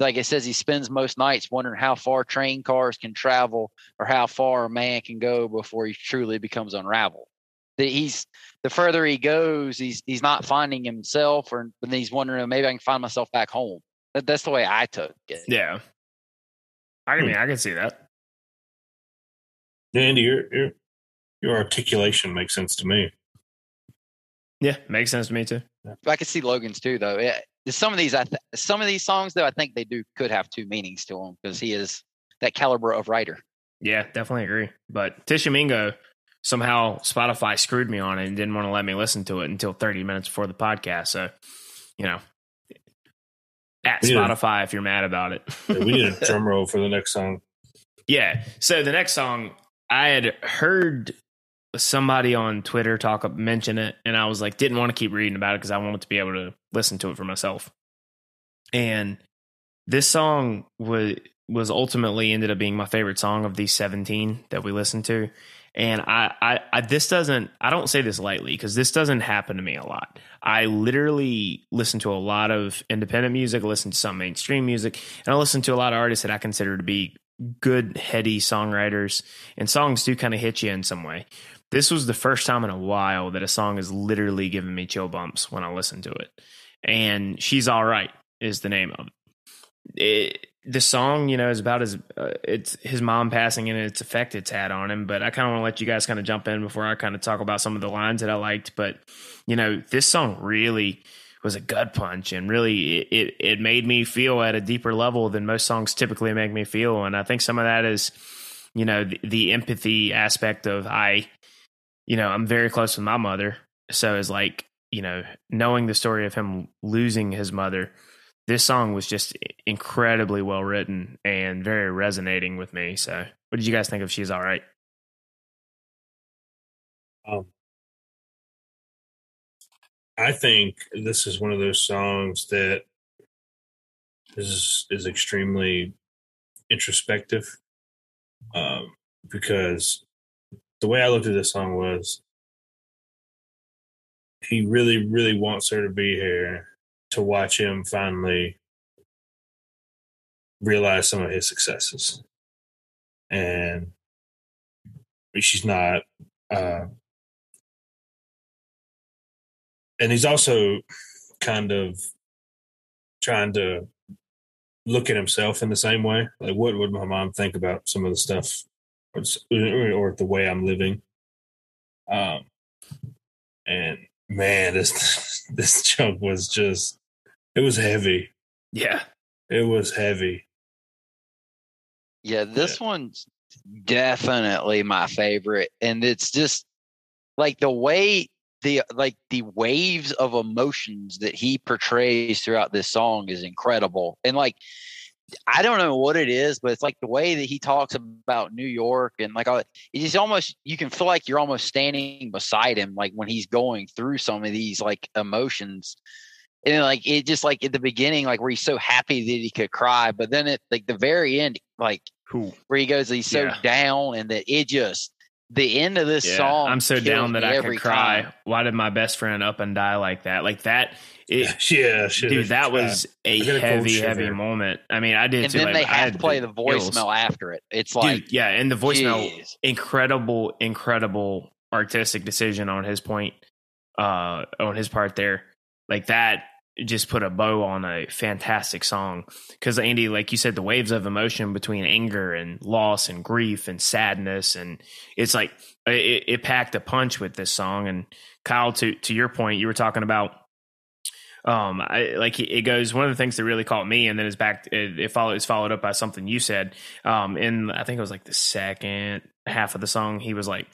like it says, he spends most nights wondering how far train cars can travel or how far a man can go before he truly becomes unraveled. That he's the further he goes, he's he's not finding himself, or but he's wondering maybe I can find myself back home. That, that's the way I took it. Yeah. I mean, hmm. I can see that. Andy, your your your articulation makes sense to me. Yeah, makes sense to me too. I can see Logan's too, though. Yeah, some of these, I th- some of these songs, though, I think they do could have two meanings to them because he is that caliber of writer. Yeah, definitely agree. But Tishomingo, somehow Spotify screwed me on it and didn't want to let me listen to it until 30 minutes before the podcast. So, you know, at Spotify a, if you're mad about it. we need a drum roll for the next song. Yeah. So the next song I had heard somebody on Twitter talk up mention it, and I was like, didn't want to keep reading about it because I wanted to be able to listen to it for myself. And this song was was ultimately ended up being my favorite song of these 17 that we listened to. And I, I, I this doesn't, I don't say this lightly because this doesn't happen to me a lot. I literally listen to a lot of independent music, listen to some mainstream music, and I listen to a lot of artists that I consider to be good, heady songwriters. And songs do kind of hit you in some way. This was the first time in a while that a song has literally given me chill bumps when I listen to it. And She's All Right is the name of it. it the song, you know, is about his uh, it's his mom passing and its effect it's had on him. But I kind of want to let you guys kind of jump in before I kind of talk about some of the lines that I liked. But you know, this song really was a gut punch and really it it made me feel at a deeper level than most songs typically make me feel. And I think some of that is, you know, the, the empathy aspect of I, you know, I'm very close with my mother, so it's like you know knowing the story of him losing his mother this song was just incredibly well written and very resonating with me. So, what did you guys think of She's All Right? Um, I think this is one of those songs that is is extremely introspective um, because the way I looked at this song was he really, really wants her to be here to watch him finally realize some of his successes. And she's not. Uh, and he's also kind of trying to look at himself in the same way. Like, what would my mom think about some of the stuff or, or the way I'm living? Um, and man, this this chunk was just it was heavy. Yeah. It was heavy. Yeah, this yeah. one's definitely my favorite. And it's just like the way the like the waves of emotions that he portrays throughout this song is incredible. And like I don't know what it is, but it's like the way that he talks about New York and like it's almost you can feel like you're almost standing beside him like when he's going through some of these like emotions and then, like it just like at the beginning, like where he's so happy that he could cry, but then at like the very end, like cool. where he goes, he's so yeah. down, and that it just the end of this yeah. song. I'm so down that I could cry. Time. Why did my best friend up and die like that? Like that. It, yeah, dude, that was a heavy, heavy moment. I mean, I did and too. then like, they have to play the voicemail after it. It's like, dude, yeah, and the voicemail, geez. incredible, incredible artistic decision on his point, uh, on his part there. Like that just put a bow on a fantastic song. Because andy like you said the waves of emotion between anger and loss and grief and sadness and it's like it, it packed a punch with this song. And kyle to to your point you were talking about um I, like it goes one of the things that really caught me and then it's back it, it followed it's followed up by something you said um in i think it was like the second half of the song he was like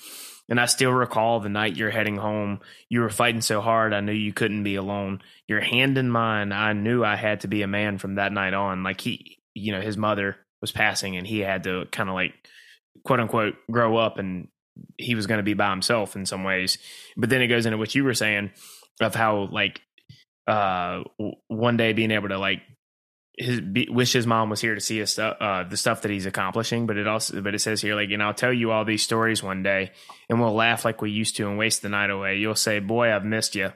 and I still recall the night you're heading home. You were fighting so hard, I knew you couldn't be alone. Your hand in mine, I knew I had to be a man from that night on. Like he, you know, his mother was passing and he had to kind of like, quote unquote, grow up and he was going to be by himself in some ways. But then it goes into what you were saying of how, like, uh, one day being able to like his be, wish his mom was here to see his uh, the stuff that he's accomplishing. But it also, but it says here, like, know, I'll tell you all these stories one day, and we'll laugh like we used to and waste the night away. You'll say, "Boy, I've missed you,"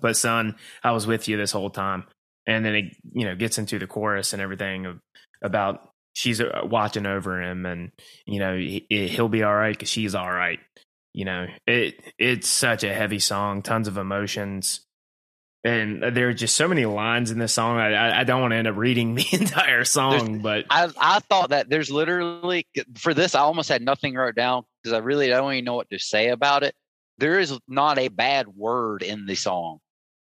but son, I was with you this whole time. And then it, you know, gets into the chorus and everything about she's uh, watching over him, and you know, he, he'll be all right because she's all right. You know, it it's such a heavy song, tons of emotions and there are just so many lines in this song. I, I don't want to end up reading the entire song, there's, but I, I thought that there's literally for this, I almost had nothing wrote down because I really don't even know what to say about it. There is not a bad word in the song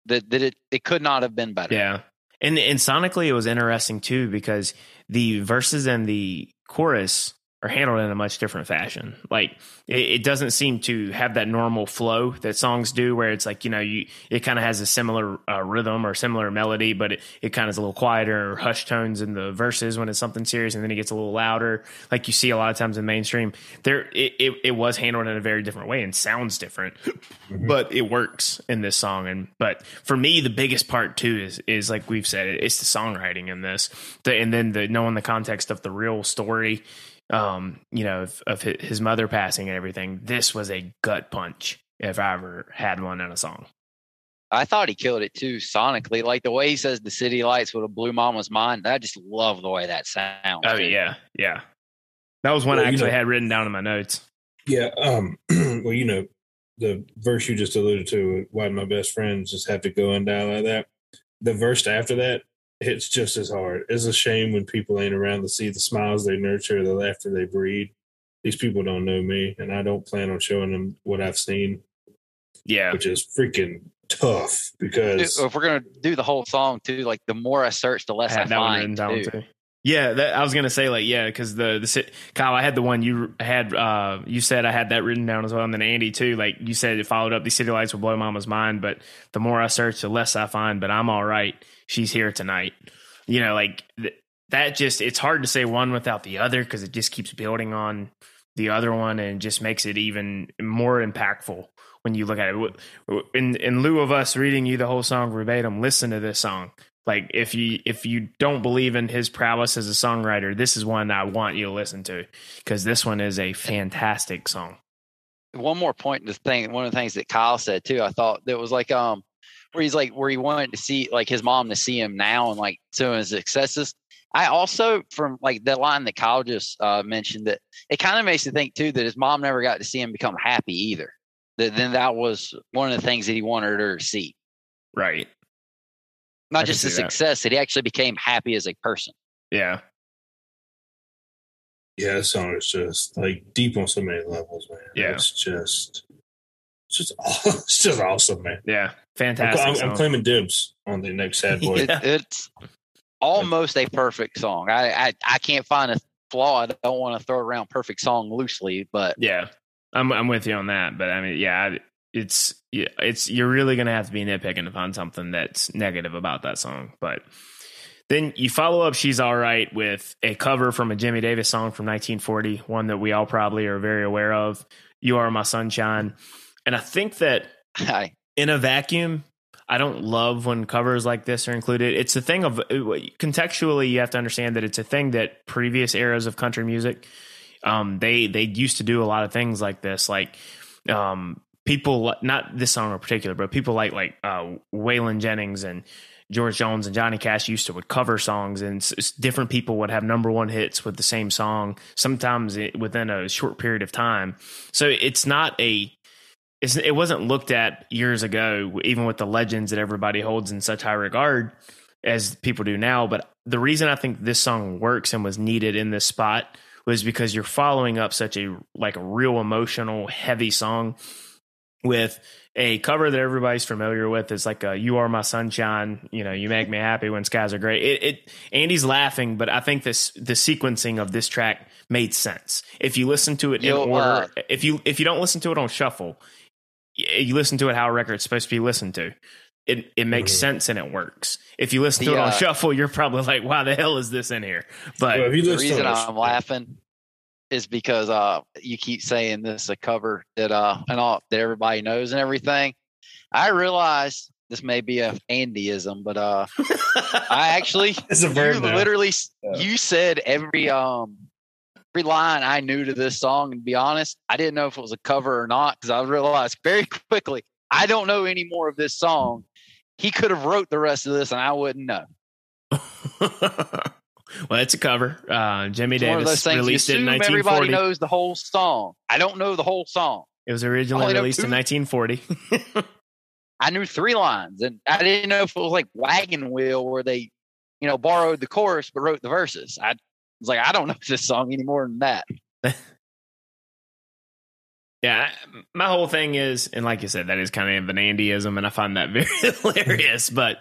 that that it, it could not have been better. Yeah, and and sonically it was interesting too because the verses and the chorus are handled in a much different fashion. Like it, it, doesn't seem to have that normal flow that songs do, where it's like you know you it kind of has a similar uh, rhythm or similar melody, but it, it kind of is a little quieter or hush tones in the verses when it's something serious, and then it gets a little louder, like you see a lot of times in mainstream. There, it, it, it was handled in a very different way and sounds different, mm-hmm. but it works in this song. And but for me, the biggest part too is is like we've said, it's the songwriting in this, the, and then the knowing the context of the real story um, you know, of, of, his mother passing and everything. This was a gut punch if I ever had one in a song. I thought he killed it too sonically. Like the way he says the city lights would have blew mama's mind. I just love the way that sounds. Oh dude. yeah, yeah. That was one well, I actually know, had written down in my notes. Yeah. Um. well, you know, the verse you just alluded to, "Why my best friends just have to go and die like that." The verse after that hits just as hard. It's a shame when people ain't around to see the smiles they nurture, the laughter they breed. These people don't know me, and I don't plan on showing them what I've seen. Yeah, which is freaking tough because if we're gonna do the whole song too, like the more I search, the less I, I find. Too. too. Yeah, that, I was gonna say like yeah, because the the Kyle, I had the one you had. uh You said I had that written down as well, and then Andy too. Like you said, it followed up. These city lights will blow Mama's mind, but the more I search, the less I find. But I'm all right she's here tonight. You know, like th- that just it's hard to say one without the other because it just keeps building on the other one and just makes it even more impactful when you look at it. In in lieu of us reading you the whole song verbatim, listen to this song. Like if you if you don't believe in his prowess as a songwriter, this is one I want you to listen to because this one is a fantastic song. One more point, the thing, one of the things that Kyle said too, I thought that was like, um, where he's like where he wanted to see like his mom to see him now and like some of his successes. I also from like the line that Kyle just uh, mentioned that it kind of makes you think too that his mom never got to see him become happy either. That then that was one of the things that he wanted her to see. Right. Not I just the success that. that he actually became happy as a person. Yeah. Yeah, that song is just like deep on so many levels, man. Yeah. It's just it's just it's just awesome, man. Yeah, fantastic. I'm, I'm, I'm claiming dibs on the next sad boy. it, it's almost a perfect song. I, I I can't find a flaw. I don't want to throw around perfect song loosely, but yeah, I'm I'm with you on that. But I mean, yeah, it's it's you're really gonna have to be nitpicking upon something that's negative about that song, but. Then you follow up She's All Right with a cover from a Jimmy Davis song from 1940, one that we all probably are very aware of. You Are My Sunshine. And I think that Hi. in a vacuum, I don't love when covers like this are included. It's a thing of contextually, you have to understand that it's a thing that previous eras of country music, um, they they used to do a lot of things like this, like um, people not this song in particular, but people like like uh, Waylon Jennings and George Jones and Johnny Cash used to would cover songs, and different people would have number one hits with the same song, sometimes within a short period of time. So it's not a it wasn't looked at years ago, even with the legends that everybody holds in such high regard as people do now. But the reason I think this song works and was needed in this spot was because you're following up such a like a real emotional, heavy song with a cover that everybody's familiar with. It's like a, "You Are My Sunshine." You know, you make me happy when skies are gray. It, it Andy's laughing, but I think this the sequencing of this track made sense. If you listen to it in order, uh, if you if you don't listen to it on shuffle, you listen to it how a record's supposed to be listened to. It it makes mm-hmm. sense and it works. If you listen to it on uh, shuffle, you're probably like, "Why the hell is this in here?" But well, the reason I'm laughing is because uh, you keep saying this a cover that uh and all that everybody knows and everything. I realize this may be a Andyism, but uh, I actually it's a verb literally yeah. you said every um every line I knew to this song. And to be honest, I didn't know if it was a cover or not because I realized very quickly I don't know any more of this song. He could have wrote the rest of this, and I wouldn't know. well, it's a cover. Uh, Jimmy Davis released it in 1940. Everybody knows the whole song. I don't know the whole song. It was originally released in 1940. I knew three lines, and I didn't know if it was like Wagon Wheel, where they, you know, borrowed the chorus but wrote the verses. I was like, I don't know this song any more than that. yeah, my whole thing is, and like you said, that is kind of an Andyism, and I find that very hilarious. But,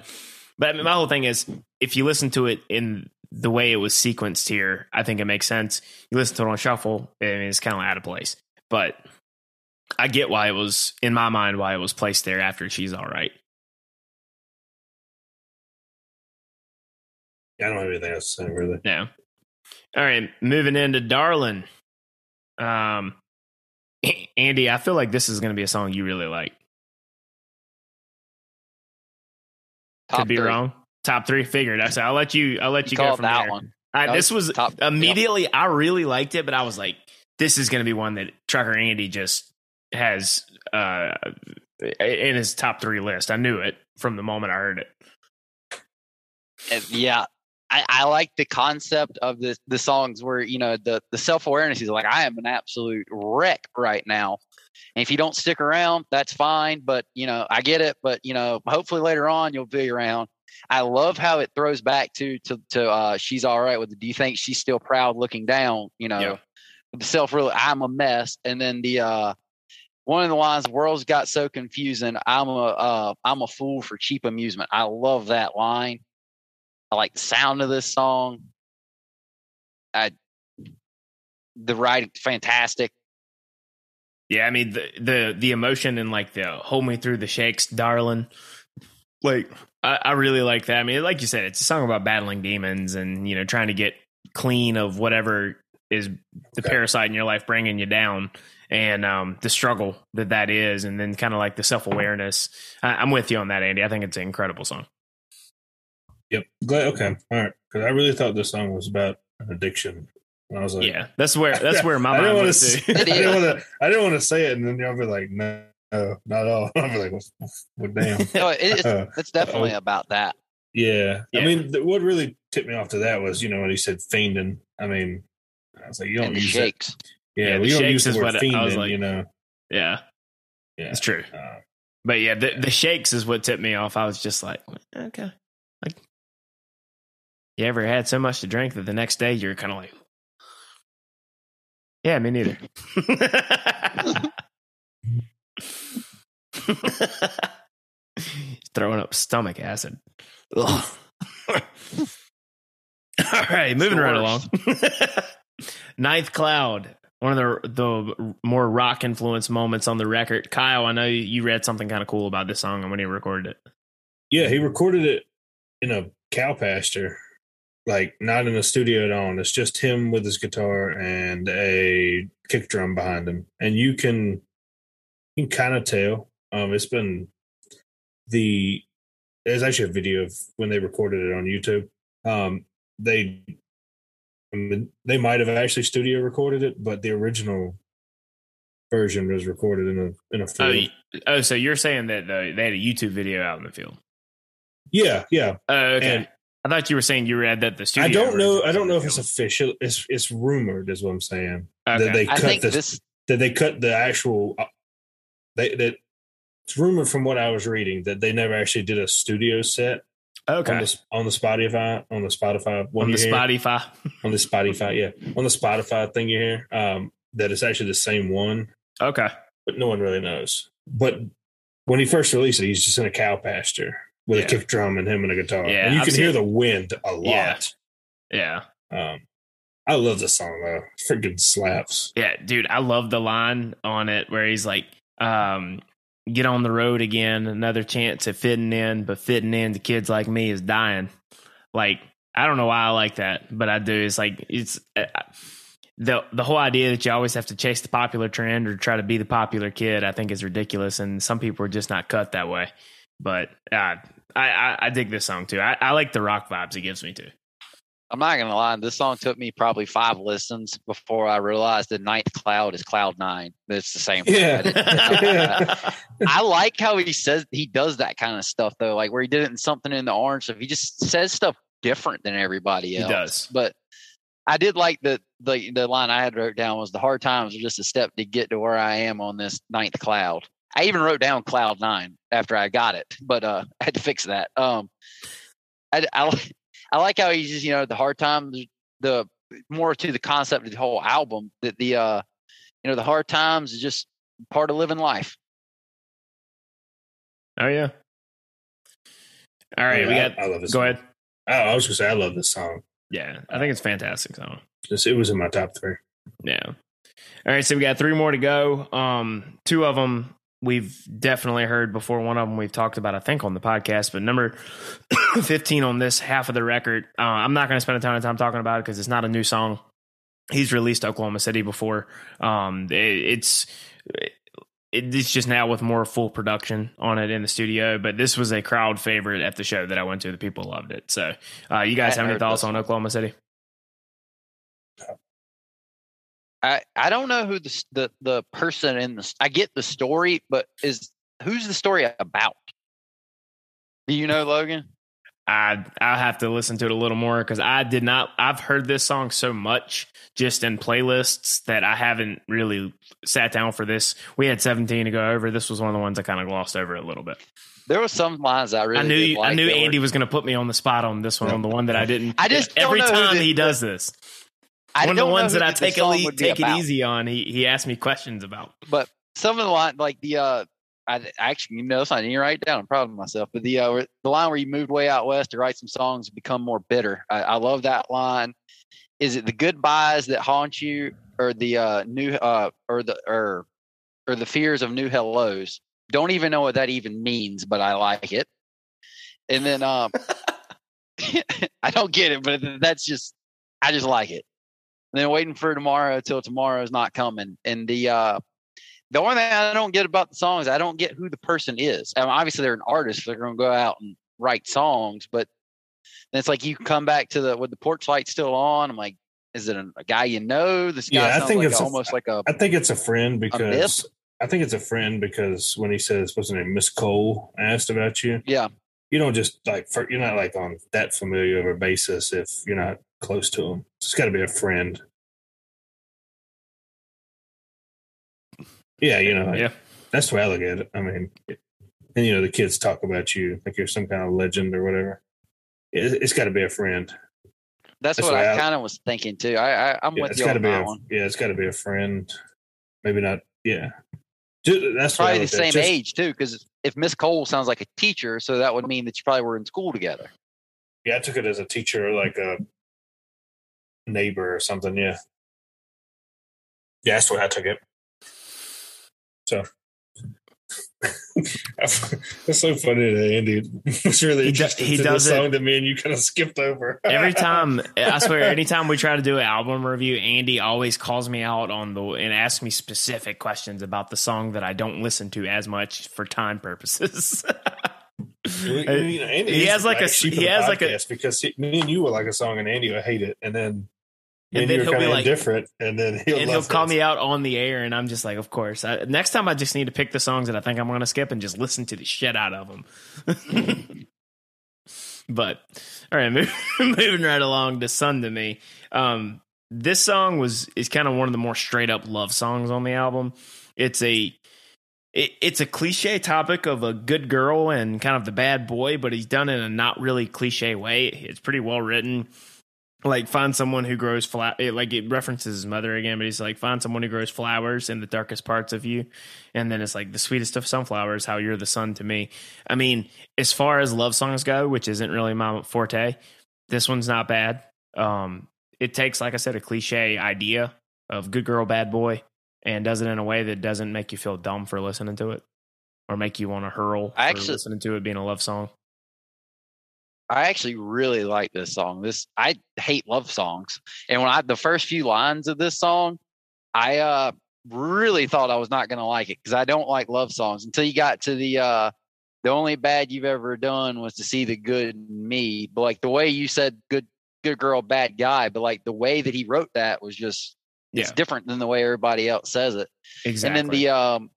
but my whole thing is, if you listen to it in the way it was sequenced here, I think it makes sense. You listen to it on shuffle, I mean, it's kind of out of place. But I get why it was in my mind why it was placed there after she's all right. Yeah I don't have anything else to say really. Yeah. All right, moving into Darlin. Um, Andy, I feel like this is going to be a song you really like. Top Could be three. wrong. Top three, figured. I said I'll let you. I'll let you, You go from that there. one. I, That this was yep. immediately. I really liked it, but I was like, this is going to be one that Trucker Andy just has uh, in his top three list. I knew it from the moment I heard it. Yeah I, I like the concept of the the songs where you know the the self-awareness is like i am an absolute wreck right now and if you don't stick around that's fine but you know i get it but you know hopefully later on you'll be around i love how it throws back to to, to uh she's all right with the do you think she's still proud looking down you know Yeah. the self really i'm a mess and then the uh one of the lines world's got so confusing i'm a uh i'm a fool for cheap amusement i love that line I like the sound of this song. I the writing fantastic. Yeah, I mean the the the emotion and like the hold me through the shakes, darling. Like I, I really like that. I mean, like you said, it's a song about battling demons and you know trying to get clean of whatever is the Okay. parasite in your life bringing you down, and um, the struggle that that is, and then kind of like the self awareness. I'm with you on that, Andy. I think it's an incredible song. Yep. Glad. Okay. All right. Because I really thought this song was about an addiction. And I was like, Yeah, that's where that's where my I mind didn't want went to. to. I didn't want to. I didn't want to say it, and then y'all be like, no, no, not at all. I'll be like, well, well damn. No, it, it's, Uh, it's definitely about that. Yeah. Yeah. I mean, th- what really tipped me off to that was, you know, when he said fiending. I mean, I was like, you don't And use shakes. that. Yeah, Yeah, well, you don't use the word what I- I fiending, was like- you know. yeah, Yeah. it's true. Uh, But yeah, the the shakes is what tipped me off. I was just like, okay, like you ever had so much to drink that the next day you're kind of like, yeah, me neither. Throwing up stomach acid. All right, moving right along. Ninth Cloud, one of the the more rock influenced moments on the record. Kyle, I know you- you read something kind of cool about this song and when he recorded it. yeah, he recorded it in a cow pasture, like not in a studio at all. It's just him with his guitar and a kick drum behind him, and you can you can kind of tell. Um, it's been the there's actually a video of when they recorded it on YouTube. Um, they I mean, they might have actually studio recorded it, but the original version was recorded in a in a Oh, field. y- oh, so you're saying that uh, they had a YouTube video out in the field? yeah, yeah. Oh, okay. And- I thought you were saying you read that the studio. I don't know. I don't know if it's field. official. It's it's rumored, is what I'm saying. Okay. That they I cut think the this that they cut the actual. They that it's rumored from what I was reading that they never actually did a studio set okay. on the on the Spotify on the Spotify one on the Spotify. on the Spotify yeah on the Spotify thing you hear um that it's actually the same one Okay. but no one really knows. But when he first released it, he's just in a cow pasture with Yeah. a kick drum and him and a guitar, Yeah, and you I've can hear seen- the wind a lot. Yeah. Yeah. Um, I love this song though. Freaking slaps. Yeah, dude, I love the line on it where he's like, um, get on the road again, another chance at fitting in, but fitting in to kids like me is dying. Like, I don't know why I like that, but I do. It's like it's uh, the the whole idea that you always have to chase the popular trend or try to be the popular kid. I think is ridiculous, and some people are just not cut that way. But uh, I, I I dig this song too. I, I like the rock vibes it gives me too. I'm not gonna lie. This song took me probably five listens before I realized the ninth cloud is cloud nine. It's the same. thing. I didn't know that. I like how he says he does that kind of stuff though, like where he did it in something in the orange. If he just says stuff different than everybody he else. does. But I did like the the the line I had wrote down was the hard times are just a step to get to where I am on this ninth cloud. I even wrote down cloud nine after I got it, but uh, I had to fix that. Um, I, I li- I like how he's just you know the hard times the more to the concept of the whole album that the uh you know the hard times is just part of living life. Oh yeah. All right, we I, got. I love this. Go song. ahead. I, I was gonna say I love this song. Yeah, I think it's fantastic song. Just, it was in my top three. Yeah. All right, so we got three more to go. Um, two of them we've definitely heard before. One of them we've talked about, I think, on the podcast. But number fifteen on this half of the record, uh, I'm not going to spend a ton of time talking about it because it's not a new song. He's released Oklahoma City before. Um, it, it's it's just now with more full production on it in the studio. But this was a crowd favorite at the show that I went to. The people loved it. So, uh, you guys I have any thoughts on Oklahoma City? I I don't know who the the the person in the I get the story, but is who's the story about? Do you know, Logan? I I'll have to listen to it a little more because I did not. I've heard this song so much just in playlists that I haven't really sat down for this. We had 17 to go over. This was one of the ones I kind of glossed over a little bit. There were some lines I really I knew like I knew that were- Andy was going to put me on the spot on this one on the one that I didn't. I just every time the- he does this. I one of the ones that I take a song le- would be take it easy on. He he asked me questions about. But some of the line, like the uh, I actually, you know, it's not even write down. I'm proud of myself. But the uh, the line where you moved way out west to write some songs, and become more bitter. I, I love that line. Is it the goodbyes that haunt you, or the uh, new uh, or the or or the fears of new hellos? Don't even know what that even means, but I like it. And then um, I don't get it, but that's just I just like it. And then waiting for tomorrow till tomorrow is not coming. And the uh, the only thing I don't get about the songs, I don't get who the person is. I mean, obviously, they're an artist; they're going to go out and write songs. But then it's like you come back to the with the porch light still on. I'm like, is it a, a guy you know? This guy Yeah, I think like it's a, a- almost like a I think it's a friend because I think it's a friend because when he says, "What's her name?" Miss Cole asked about you. yeah. You don't just like for, you're not like on that familiar of a basis if you're not close to him. It's got to be a friend. Yeah, you know, like, Yeah. that's the way I look at it. I mean, and you know, the kids talk about you like you're some kind of legend or whatever. It, it's got to be a friend. That's, That's what what I I- kind of was thinking too. I, I I'm Yeah, with you on that a one. yeah, it's got to be a friend. Maybe not. Yeah, Ju- that's Probably the same Just- age too, because if Miss Cole sounds like a teacher, so that would mean that you probably were in school together. Yeah, I took it as a teacher, like a neighbor or something. Yeah, yeah, that's what I took it. So That's so funny that Andy was really He do- he does this it- song that me and you kind of skipped over Every time, I swear, anytime we try to do an album review, Andy always calls me out on the and asks me specific questions about the song that I don't listen to as much for time purposes. You know, uh, Andy He has like a- black sheep of he has like a- because he, me and you will like a song and Andy will hate it, and then And and, then he'll be like- indifferent, and then he'll and he'll call me out on the air, and I'm just like, of course. I, next time, I just need to pick the songs that I think I'm going to skip and just listen to the shit out of them. but all right, move, moving right along to "Sun to Me." Um, this song was is kind of one of the more straight up love songs on the album. It's a it, it's a cliche topic of a good girl and kind of the bad boy, but he's done it in a not really cliche way. It's pretty well written like find someone who grows flower like it references his mother again but he's like find someone who grows flowers in the darkest parts of you. And then it's like the sweetest of sunflowers how you're the sun to me. I mean as far as love songs go which isn't really my forte this one's not bad. Um it takes like i said a cliche idea of good girl bad boy and does it in a way that doesn't make you feel dumb for listening to it or make you want to hurl I for actually- listening to it being a love song I actually really like this song. This I hate love songs, and when I the first few lines of this song, I uh really thought I was not going to like it because I don't like love songs until you got to the uh the only bad you've ever done was to see the good in me. But like the way you said good good girl bad guy, but like the way that he wrote that was just it's Yeah. different than the way everybody else says it. exactly And then the um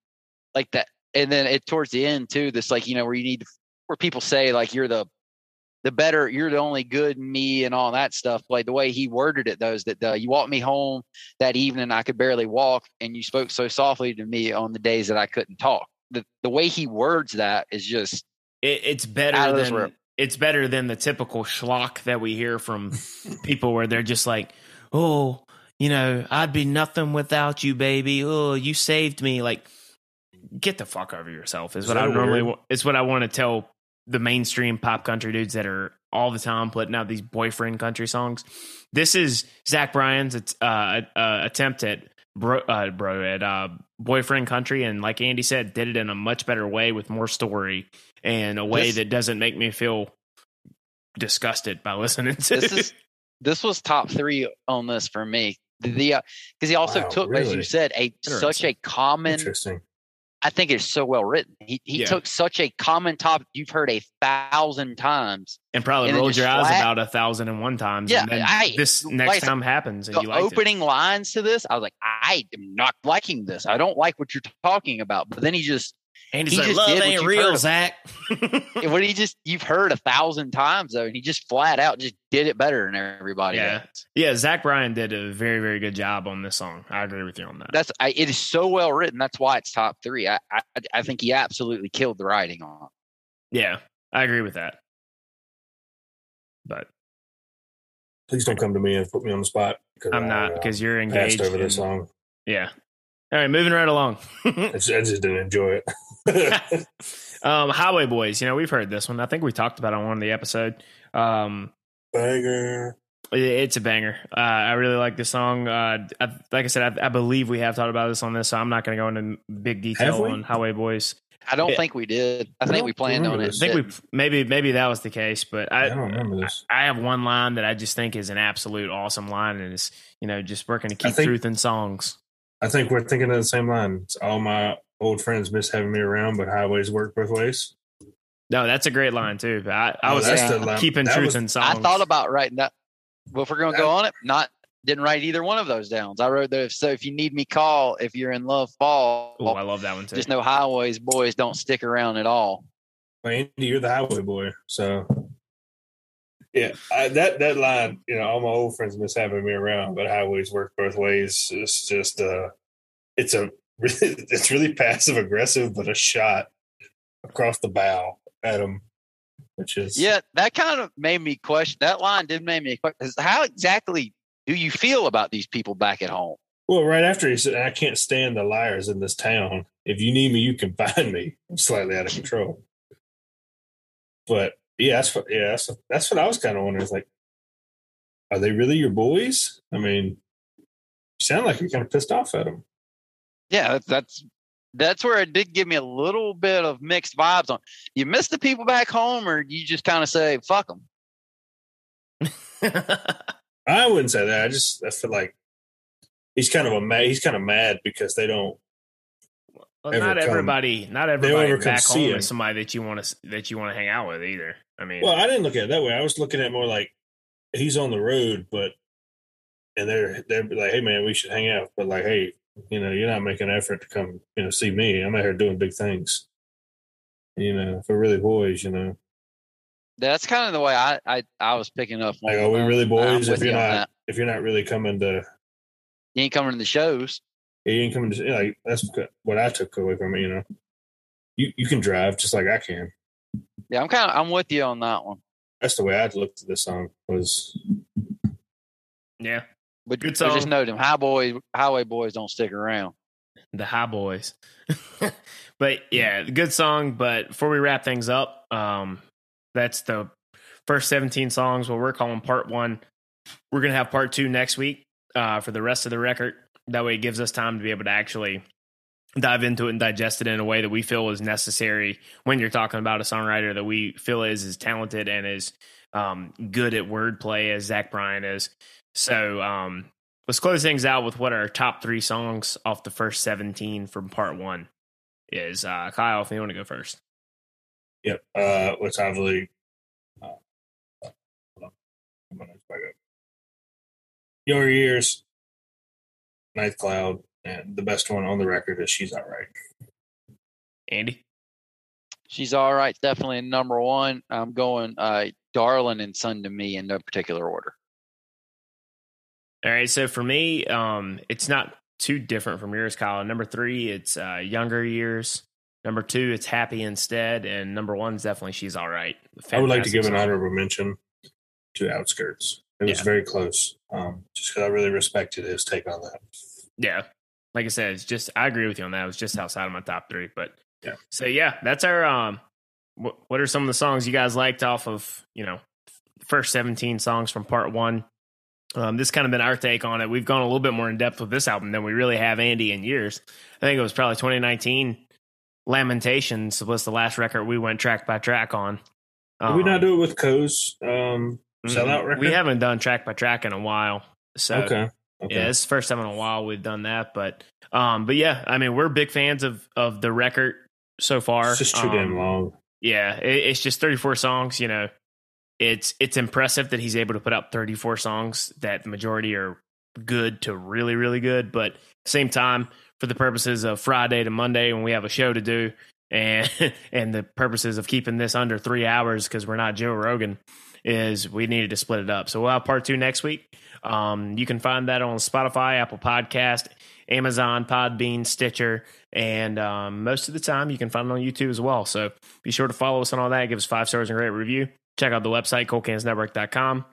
like that and then it towards the end too, this like, you know, where you need where people say like you're the the better you're the only good me and all that stuff. Like the way he worded it though is that uh, you walked me home that evening I could barely walk and you spoke so softly to me on the days that I couldn't talk. The the way he words that is just it, it's Out better of than room. it's better than the typical schlock that we hear from people where they're just like, "Oh, you know, I'd be nothing without you, baby. Oh, you saved me." Like, get the fuck over yourself is, Is what I normally. word? wa- It's what I want to tell the mainstream pop country dudes that are all the time putting out these boyfriend country songs. This is Zach Bryan's uh, uh, attempt at bro, uh, bro at uh, boyfriend country, and like Andy said, did it in a much better way with more story and a way this, that doesn't make me feel disgusted by listening to. This is this was top three on this for me. The because uh, he also wow, took, really? as you said, a such a common Interesting. I think it's so well written. He he yeah. took such a common topic you've heard a thousand times, and probably and rolled your eyes about a thousand and one times. Yeah, I, this next like, time happens, and the you opening it. lines to this, I was like, I am not liking this. I don't like what you're talking about. But then he just and he's he like, "Love ain't real, heard. Zach." what he just you've heard a thousand times though, and he just flat out just did it better than everybody. Yeah, else. yeah. Zach Bryan did a very very good job on this song. I agree with you on that. That's I, it is so well written. That's why it's top three. I, I I think he absolutely killed the writing on. Yeah, I agree with that. But please don't come to me and put me on the spot. I'm I, not because uh, you're engaged over this song. Yeah. All right, moving right along. I, just, I just didn't enjoy it. um, Highway Boys. You know, we've heard this one. I think we talked about it on one of the episode. Um, banger. It's a banger. Uh, I really like this song. Uh, I, like I said, I, I, believe we have talked about this on this, so I'm not going to go into big detail on Highway Boys. I don't it, think we did. I, I think we planned on it. I think we maybe maybe that was the case, but I, I don't remember this. I, I, have one line that I just think is an absolute awesome line, and it's you know just working to keep think, truth in songs. I think we're thinking of the same line. It's all my old friends miss having me around, but highways work both ways. No, that's a great line too. I, I was uh, keeping that truth was, in songs. I thought about writing that. Well, if we're going to go on it, not didn't write either one of those downs. I wrote there. So if you need me, call. If you're in love, fall. Oh, I love that one too. Just know highways boys don't stick around at all. Well, Andy, you're the highway boy, so yeah, I, that that line. You know, all my old friends miss having me around, but highways work both ways. It's just uh, it's a it's really passive aggressive, but a shot across the bow at him, which is yeah. That kind of made me question. That line did make me question. How exactly do you feel about these people back at home? Well, right after he said, "I can't stand the liars in this town. If you need me, you can find me." I'm slightly out of control, but yeah, that's what, yeah, that's, that's what I was kind of wondering. Is like, are they really your boys? I mean, you sound like you're kind of pissed off at them yeah, that's that's where it did give me a little bit of mixed vibes on. You miss the people back home, or you just kind of say fuck them. I wouldn't say that. I just I feel like he's kind of a mad. He's kind of mad because they don't. Well, not come, everybody, not everybody back home is somebody that you want to that you want to hang out with either. I mean, well, I didn't look at it that way. I was looking at more like he's on the road, but and they're they're like, hey man, we should hang out. But like, hey, you know, you're not making an effort to come, you know, see me. I'm out here doing big things. You know, for really boys, you know. That's kind of the way I I, I was picking up. Like, are we really boys? If you're you not, if you're not really coming to, you ain't coming to the shows. You ain't coming to like that's what I took away from it. You know, you you can drive just like I can. Yeah, I'm kind of I'm with you on that one. That's the way I looked at this song was. Yeah, but Good song. just know them high boys, highway boys don't stick around. The high boys. but yeah, good song. But before we wrap things up, um, that's the first 17 songs. What we're calling part one. We're gonna have part two next week uh, for the rest of the record. That way, it gives us time to be able to actually dive into it and digest it in a way that we feel is necessary when you're talking about a songwriter that we feel is as talented and as um, good at wordplay as Zach Bryan is. So um, let's close things out with what our top three songs off the first 17 from part one is. Uh, Kyle, if you want to go first. Yep. Uh, which obviously, uh, Your Years, Ninth Cloud, and the best one on the record is She's All Right. Andy? She's All Right. Definitely number one. I'm going uh, Darling and Sun to Me in no particular order. All right. So for me, um, it's not too different from yours, Kyle. Number three, it's uh, younger years. Number two, it's happy instead, and number one is definitely she's all right. Fantastic I would like to give song. an honorable mention to Outskirts. It was yeah. very close, um, just because I really respected his take on that. Yeah, like I said, it's just I agree with you on that. It was just outside of my top three, but yeah. So yeah, that's our um, what, what are some of the songs you guys liked off of you know first 17 songs from part one um, this kind of been our take on it we've gone a little bit more in depth with this album than we really have andy in years i think it was probably 2019 lamentations was the last record we went track by track on um, Did we not do it with Koe's um, sellout record we haven't done track by track in a while so okay. Okay. yeah it's the first time in a while we've done that but um but yeah i mean we're big fans of of the record so far it's just too um, damn long yeah, it, it's just 34 songs. You know, it's it's impressive that he's able to put out 34 songs that the majority are good to really really good. But same time, for the purposes of Friday to Monday when we have a show to do, and and the purposes of keeping this under three hours because we're not Joe Rogan, is we needed to split it up. So we'll have part two next week. Um, you can find that on Spotify, Apple Podcast, Amazon, Podbean, Stitcher, and um, most of the time you can find it on YouTube as well. So be sure to follow us on all that. Give us five stars and great review. Check out the website, coldcansnetwork.com.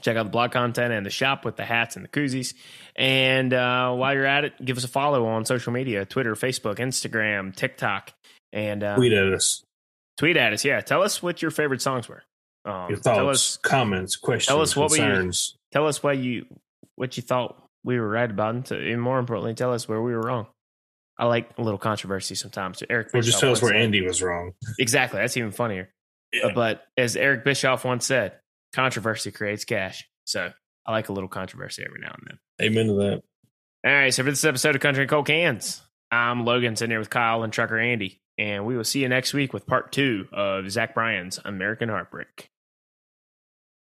Check out the blog content and the shop with the hats and the koozies. And uh, while you're at it, give us a follow on social media Twitter, Facebook, Instagram, TikTok. And uh, tweet at us. Tweet at us. Yeah. Tell us what your favorite songs were. Um, your thoughts, us, comments, questions, tell us what concerns. We, tell us what you what you thought we were right about, and, to, and more importantly, tell us where we were wrong. I like a little controversy sometimes. Eric, or just tell us where said, Andy was wrong. Exactly, that's even funnier. Yeah. Uh, but as Eric Bischoff once said, controversy creates cash. So I like a little controversy every now and then. Amen to that. All right, so for this episode of Country and Cold Cans, I'm Logan sitting here with Kyle and Trucker Andy, and we will see you next week with part two of Zach Bryan's American Heartbreak.